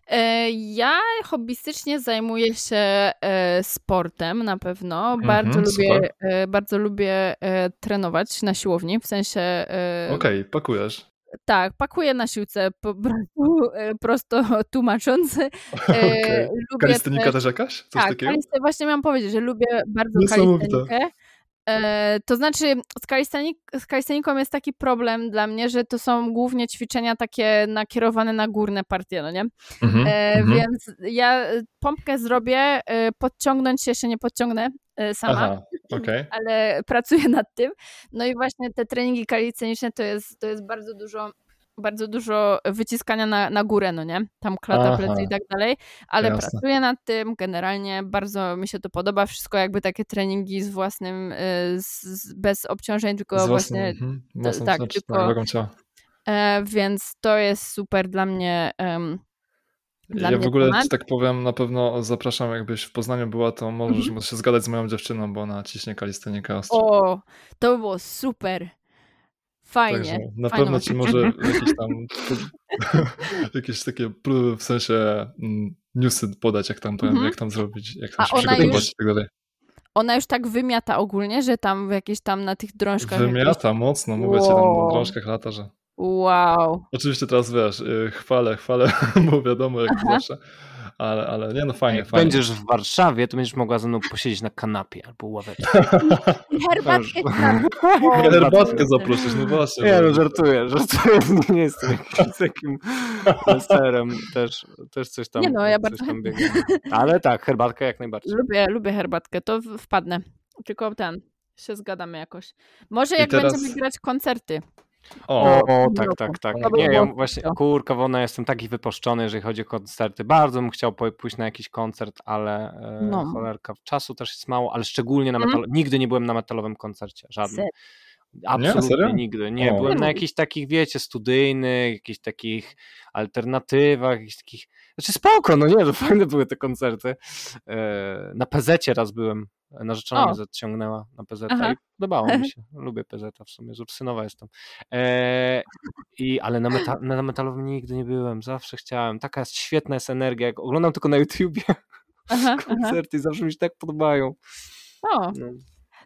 E, Ja hobbystycznie zajmuję się e, sportem na pewno. Bardzo Mhm, lubię, super. bardzo lubię e, trenować na siłowni, w sensie Okej, pakujesz. tak, pakuję na siłce po prostu prosto tłumacząc. Okej. Lubię Kalistynika też, też jakaś? Coś tak, takiego? kalistę, właśnie miałam powiedzieć, że lubię bardzo kalistenikę. E, to znaczy, z, kalistenik, z kalisteniką jest taki problem dla mnie, że to są głównie ćwiczenia takie nakierowane na górne partie, no nie? Mhm, E, mhm. Więc ja pompkę zrobię, e, podciągnąć się jeszcze nie podciągnę e, sama, Aha, okej. ale pracuję nad tym. No i właśnie te treningi kalisteniczne to jest, to jest bardzo dużo bardzo dużo wyciskania na, na górę, no nie? Tam klata, Aha. plecy i tak dalej, ale Jasne. pracuję nad tym, generalnie bardzo mi się to podoba, wszystko jakby takie treningi z własnym, y, z, z, bez obciążeń, tylko Z właśnie, własnym, mhm, własną, tak, znaczy, tylko- ciała. e, więc to jest super dla mnie, em, dla ja w ogóle temat. tak powiem, na pewno zapraszam, jakbyś w Poznaniu była, to możesz Mhm. się zgadać z moją dziewczyną, bo ona ciśnie kalistenikę ostro. O, to by było super. Fajnie. Także na pewno ci może jakieś tam jakieś takie próby, w sensie mm, newsy podać, jak tam, Mhm. jak tam zrobić, jak A tam się ona przygotować już- i tak dalej. Ona już tak wymiata ogólnie, że tam w jakieś tam na tych drążkach. jakieś- Wymiata mocno, mówię ci tam Wow. na drążkach lata, że Wow. oczywiście teraz wiesz, y, chwalę, chwalę, bo wiadomo jak Aha. zawsze, ale, ale nie no fajnie, Jak fajnie. będziesz w Warszawie, to będziesz mogła ze mną posiedzieć na kanapie albo ławeczce. I herbatkę. Herbatkę zaprosisz, no właśnie. Nie, no żartuję, żartuję, nie jestem jakimś takim serem, też, też coś tam, Nie no, ja bardzo tam. Ale tak, herbatka jak najbardziej. Lubię, lubię herbatkę, to wpadnę. Tylko ten, się zgadamy jakoś. Może jak teraz- będziemy grać koncerty. O, O, w tak, tak, tak. By Nie, ja właśnie, kurka wona, jestem taki wypuszczony, jeżeli chodzi o koncerty. Bardzo bym chciał pójść na jakiś koncert, ale e, No. cholerka, czasu też jest mało, ale szczególnie na Mhm. metal. Nigdy nie byłem na metalowym koncercie, żadnym. Absolutnie serio? nigdy. Nie, O. byłem na Nie jakichś takich, wiecie, studyjnych, jakichś takich alternatywach, jakichś takich. Znaczy spoko, no nie, to fajne były te koncerty. E, Na PZ raz byłem. Narzeczona mnie zaciągnęła na PZ Aha. i podobało mi się. Lubię PZ w sumie, z Ursynowa jestem. E, i, ale na, meta, na metalowym nigdy nie byłem, zawsze chciałem. Taka jest świetna jest energia, jak oglądam tylko na YouTubie Aha, aha. koncerty i zawsze mi się tak podobają. O, No.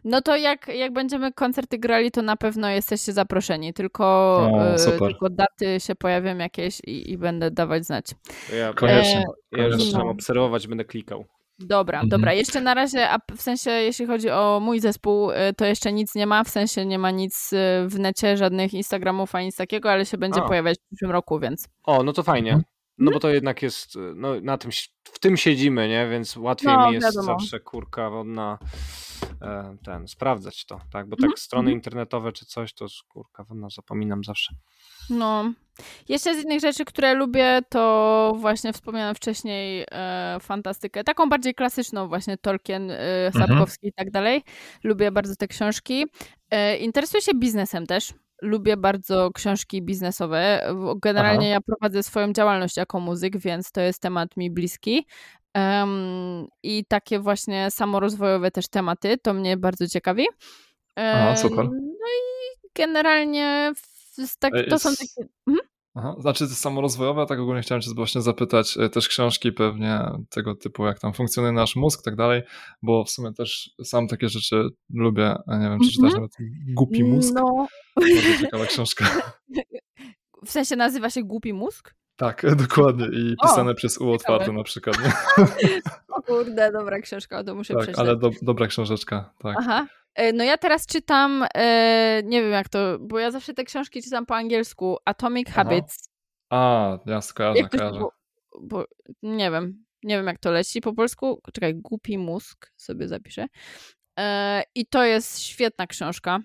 No to jak, jak będziemy koncerty grali, to na pewno jesteście zaproszeni. Tylko, O, e, tylko daty się pojawią jakieś i, i będę dawać znać. Ja, Koniecznie. E, ja już zaczynam No. obserwować, będę klikał. Dobra, Mhm. dobra. Jeszcze na razie, a w sensie, jeśli chodzi o mój zespół, y, to jeszcze nic nie ma, w sensie nie ma nic y, w necie, żadnych Instagramów ani nic takiego, ale się będzie A. pojawiać w przyszłym roku, więc O, no to fajnie. Mhm. No bo to jednak jest, no na tym, w tym siedzimy, nie? Więc łatwiej No, mi jest wiadomo. zawsze kurka wodna e, ten, sprawdzać to, tak? Bo Mhm, tak strony internetowe czy coś, to kurka wodna zapominam zawsze. no. Jeszcze z innych rzeczy, które lubię, to właśnie wspomniałam wcześniej e, fantastykę, taką bardziej klasyczną właśnie Tolkien, e, Sapkowski i tak dalej. Lubię bardzo te książki. E, interesuję się biznesem też. Lubię bardzo książki biznesowe. Generalnie ja prowadzę swoją działalność jako muzyk, więc to jest temat mi bliski. Em, I takie właśnie samorozwojowe też tematy, to mnie bardzo ciekawi. Aha, E, super. No i generalnie tak, Ej, to są takie... Mhm. Aha, znaczy samorozwojowe, tak ogólnie chciałem cię właśnie zapytać, e, też książki pewnie tego typu, jak tam funkcjonuje nasz mózg i tak dalej, bo w sumie też sam takie rzeczy lubię, a nie wiem, czy czytasz Mhm. nawet Głupi mózg? No, Bardzo ciekawa książka. w sensie nazywa się Głupi Mózg? Tak, dokładnie i O, pisane przez U otwarte na przykład. Nie? Kurde, dobra książka, to muszę Tak, przeczytać. ale do, dobra książeczka, tak. Aha. E, No ja teraz czytam, e, nie wiem jak to, bo ja zawsze te książki czytam po angielsku, Atomic Aha. Habits. A, jasne, kojarzę, Jak to się, kojarzę. bo, bo nie wiem, nie wiem jak to leci po polsku. Czekaj, Głupi Mózg sobie zapiszę. E, I to jest świetna książka.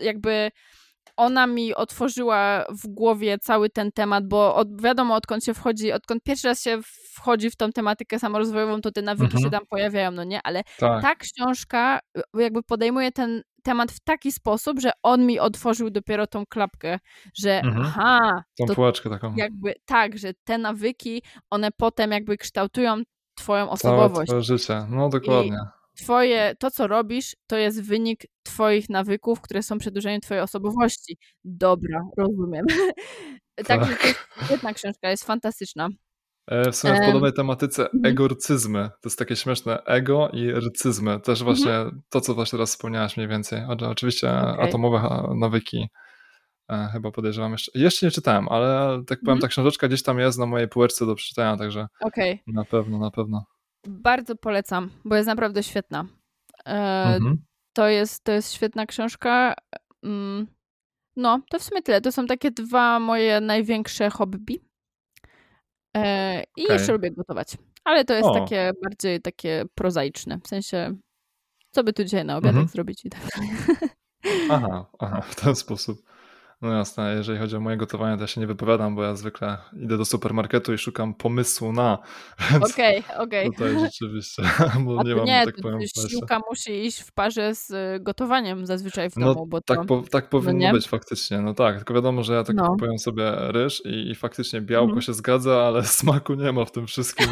Jakby ona mi otworzyła w głowie cały ten temat, bo od, wiadomo, odkąd się wchodzi, odkąd pierwszy raz się wchodzi w tą tematykę samorozwojową, to te nawyki Mhm. się tam pojawiają, no nie? Ale Tak, ta książka y, jakby podejmuje ten temat w taki sposób, że on mi otworzył dopiero tą klapkę, że Mhm. aha, tą to półeczkę taką. jakby tak, że te nawyki, one potem jakby kształtują twoją Całe osobowość. twoje życie, no dokładnie. Twoje, to co robisz, to jest wynik twoich nawyków, które są przedłużeniem twojej osobowości. Dobra, rozumiem. Także to jest świetna książka, jest fantastyczna. E, W sumie w podobnej tematyce mhm. egorcyzmy. To jest takie śmieszne. Ego i rycyzmy. Też Mhm. właśnie to, co właśnie teraz wspomniałaś mniej więcej. O- Oczywiście Okej. atomowe nawyki e, chyba podejrzewam jeszcze. Jeszcze nie czytałem, ale tak powiem, Mhm. ta książeczka gdzieś tam jest na mojej półeczce do przeczytania, także Okej, na pewno, na pewno. Bardzo polecam, bo jest naprawdę świetna. E, Mhm. To jest, to jest świetna książka. Mm, No, to w sumie tyle. To są takie dwa moje największe hobby. E, I Okej. jeszcze lubię gotować. Ale to jest O. takie bardziej takie prozaiczne. W sensie, co by tu dzisiaj na obiadek Mhm. zrobić i tak dalej. Aha, aha, w ten sposób. No jasne, jeżeli chodzi o moje gotowanie, to ja się nie wypowiadam, bo ja zwykle idę do supermarketu i szukam pomysłu na. Okej, okej. Okay, Tutaj rzeczywiście, bo nie mam, nie, tak powiem, śliwka musi iść w parze z y, gotowaniem zazwyczaj w no, domu, bo tak, to... po, tak powinno no być faktycznie, no tak, tylko wiadomo, że ja tak No. powiem sobie ryż i, i faktycznie białko Mhm. się zgadza, ale smaku nie ma w tym wszystkim.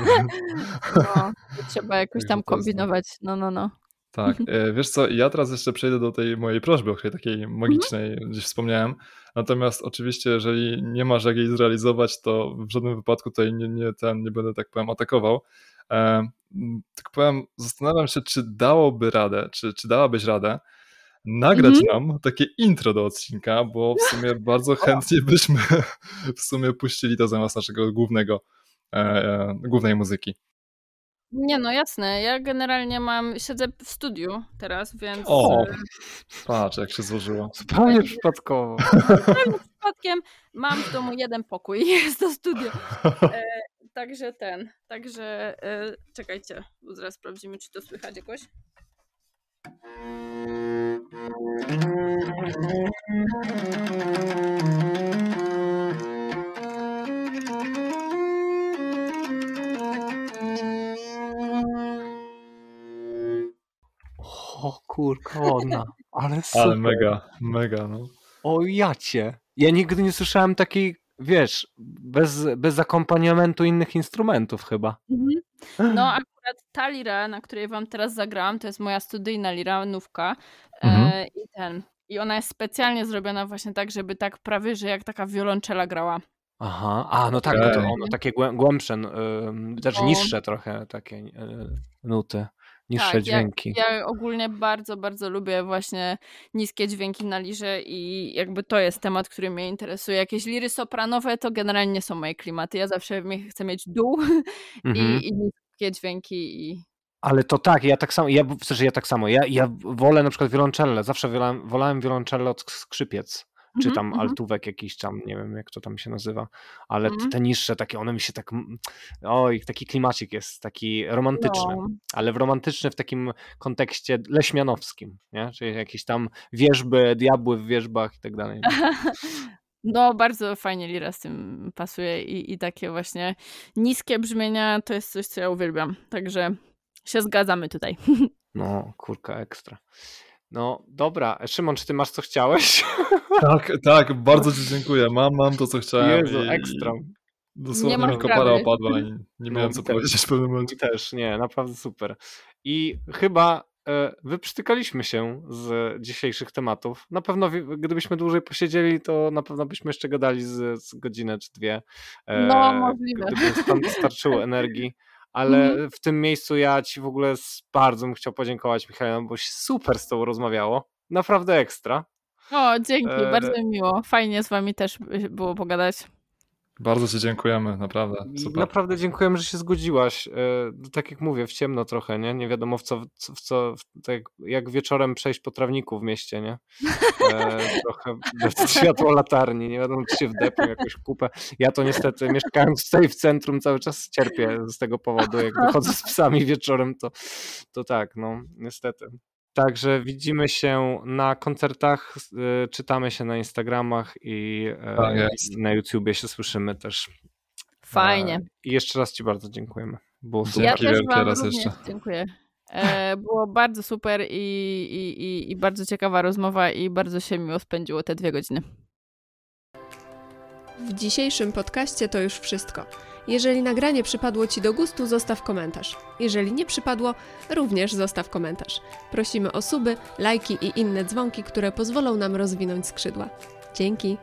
No, trzeba jakoś tam jest- kombinować. No, no, no. Tak, e, wiesz co, ja teraz jeszcze przejdę do tej mojej prośby, o której takiej magicznej gdzieś wspomniałem. Natomiast oczywiście, jeżeli nie masz jak jej zrealizować, to w żadnym wypadku tutaj nie, nie, ten, nie będę, tak powiem, atakował. E, tak powiem, zastanawiam się, czy dałoby radę, czy, czy dałabyś radę nagrać nam takie intro do odcinka, bo w sumie bardzo chętnie byśmy w sumie puścili to zamiast naszego głównego, e, e, głównej muzyki. Nie no, jasne. Ja generalnie mam, siedzę w studiu teraz, więc O! e, Patrz, jak się złożyło. Zupełnie przypadkowo. przypadkiem mam w domu jeden pokój, jest to studio. E, także ten, także e, czekajcie, bo zaraz sprawdzimy, czy to słychać jakoś. O kurka, ona. Ale super. Ale mega, mega, no. O jacie. Ja nigdy nie słyszałem takiej, wiesz, bez, bez akompaniamentu innych instrumentów chyba. No akurat ta lira, na której wam teraz zagrałam, to jest moja studyjna lira, nówka. Mhm. E, I ten. I ona jest specjalnie zrobiona właśnie tak, żeby tak prawie, że jak taka wiolonczela grała. Aha, a no tak, bo to ono takie głę- głębsze, ym, też No. niższe trochę takie y, nuty, niższe Tak, dźwięki. Ja, ja ogólnie bardzo, bardzo lubię właśnie niskie dźwięki na lirze i jakby to jest temat, który mnie interesuje. Jakieś liry sopranowe to generalnie nie są moje klimaty. Ja zawsze chcę mieć dół Mhm. i, i niskie dźwięki i Ale to tak, ja tak samo, ja, w sensie ja tak samo, ja, ja wolę na przykład wioloncellę, zawsze wolałem, wolałem wioloncellę od skrzypiec, czy Mhm, tam mhm. altówek jakiś tam, nie wiem jak to tam się nazywa, ale t- Mhm. te niższe takie, one mi się tak, mm, oj, taki klimacik jest, taki romantyczny, no, ale w romantyczny w takim kontekście leśmianowskim, nie? czyli jakieś tam wierzby, diabły w wierzbach i tak dalej. no bardzo fajnie lira z tym pasuje i, i takie właśnie niskie brzmienia to jest coś, co ja uwielbiam. Także się zgadzamy tutaj. No, kurka, ekstra. No, dobra. Szymon, czy ty masz co chciałeś? Tak, tak, bardzo Ci dziękuję. Mam, mam to, co chciałem. Jezu, i- ekstra. Dosłownie Nie mi kopara opadła i nie No, miałem co też. powiedzieć w pewnym momencie. Też, nie, naprawdę super. I chyba e, wyprztykaliśmy się z dzisiejszych tematów. Na pewno, gdybyśmy dłużej posiedzieli, to na pewno byśmy jeszcze gadali z, z godzinę czy dwie. e, No, możliwe. Gdyby starczyło energii. Ale Mhm. w tym miejscu ja Ci w ogóle bardzo bym chciał podziękować, Michał, bo się super z Tobą rozmawiało. Naprawdę ekstra. O, dzięki, E, bardzo mi miło. Fajnie z wami też było pogadać. Bardzo Ci dziękujemy, naprawdę. Super. Naprawdę dziękujemy, że się zgodziłaś. E, Tak jak mówię, w ciemno trochę, nie? Nie wiadomo w co, w co, w tak jak wieczorem przejść po trawniku w mieście, nie? E, trochę bez światło latarni, nie wiadomo czy się wdepnie jakąś kupę. Ja to niestety mieszkając tutaj w centrum cały czas cierpię z tego powodu, jak wychodzę z psami wieczorem, to, to tak, no niestety. Także widzimy się na koncertach, y, czytamy się na Instagramach i e, Tak jest. na YouTubie się słyszymy też. Fajnie. E, I jeszcze raz Ci bardzo dziękujemy. Było super. Ja też wam raz również jeszcze. dziękuję. E, było bardzo super i, i, i, i bardzo ciekawa rozmowa i bardzo się miło spędziło te dwie godziny. W dzisiejszym podcaście to już wszystko. Jeżeli nagranie przypadło Ci do gustu, zostaw komentarz. Jeżeli nie przypadło, również zostaw komentarz. Prosimy o suby, lajki i inne dzwonki, które pozwolą nam rozwinąć skrzydła. Dzięki!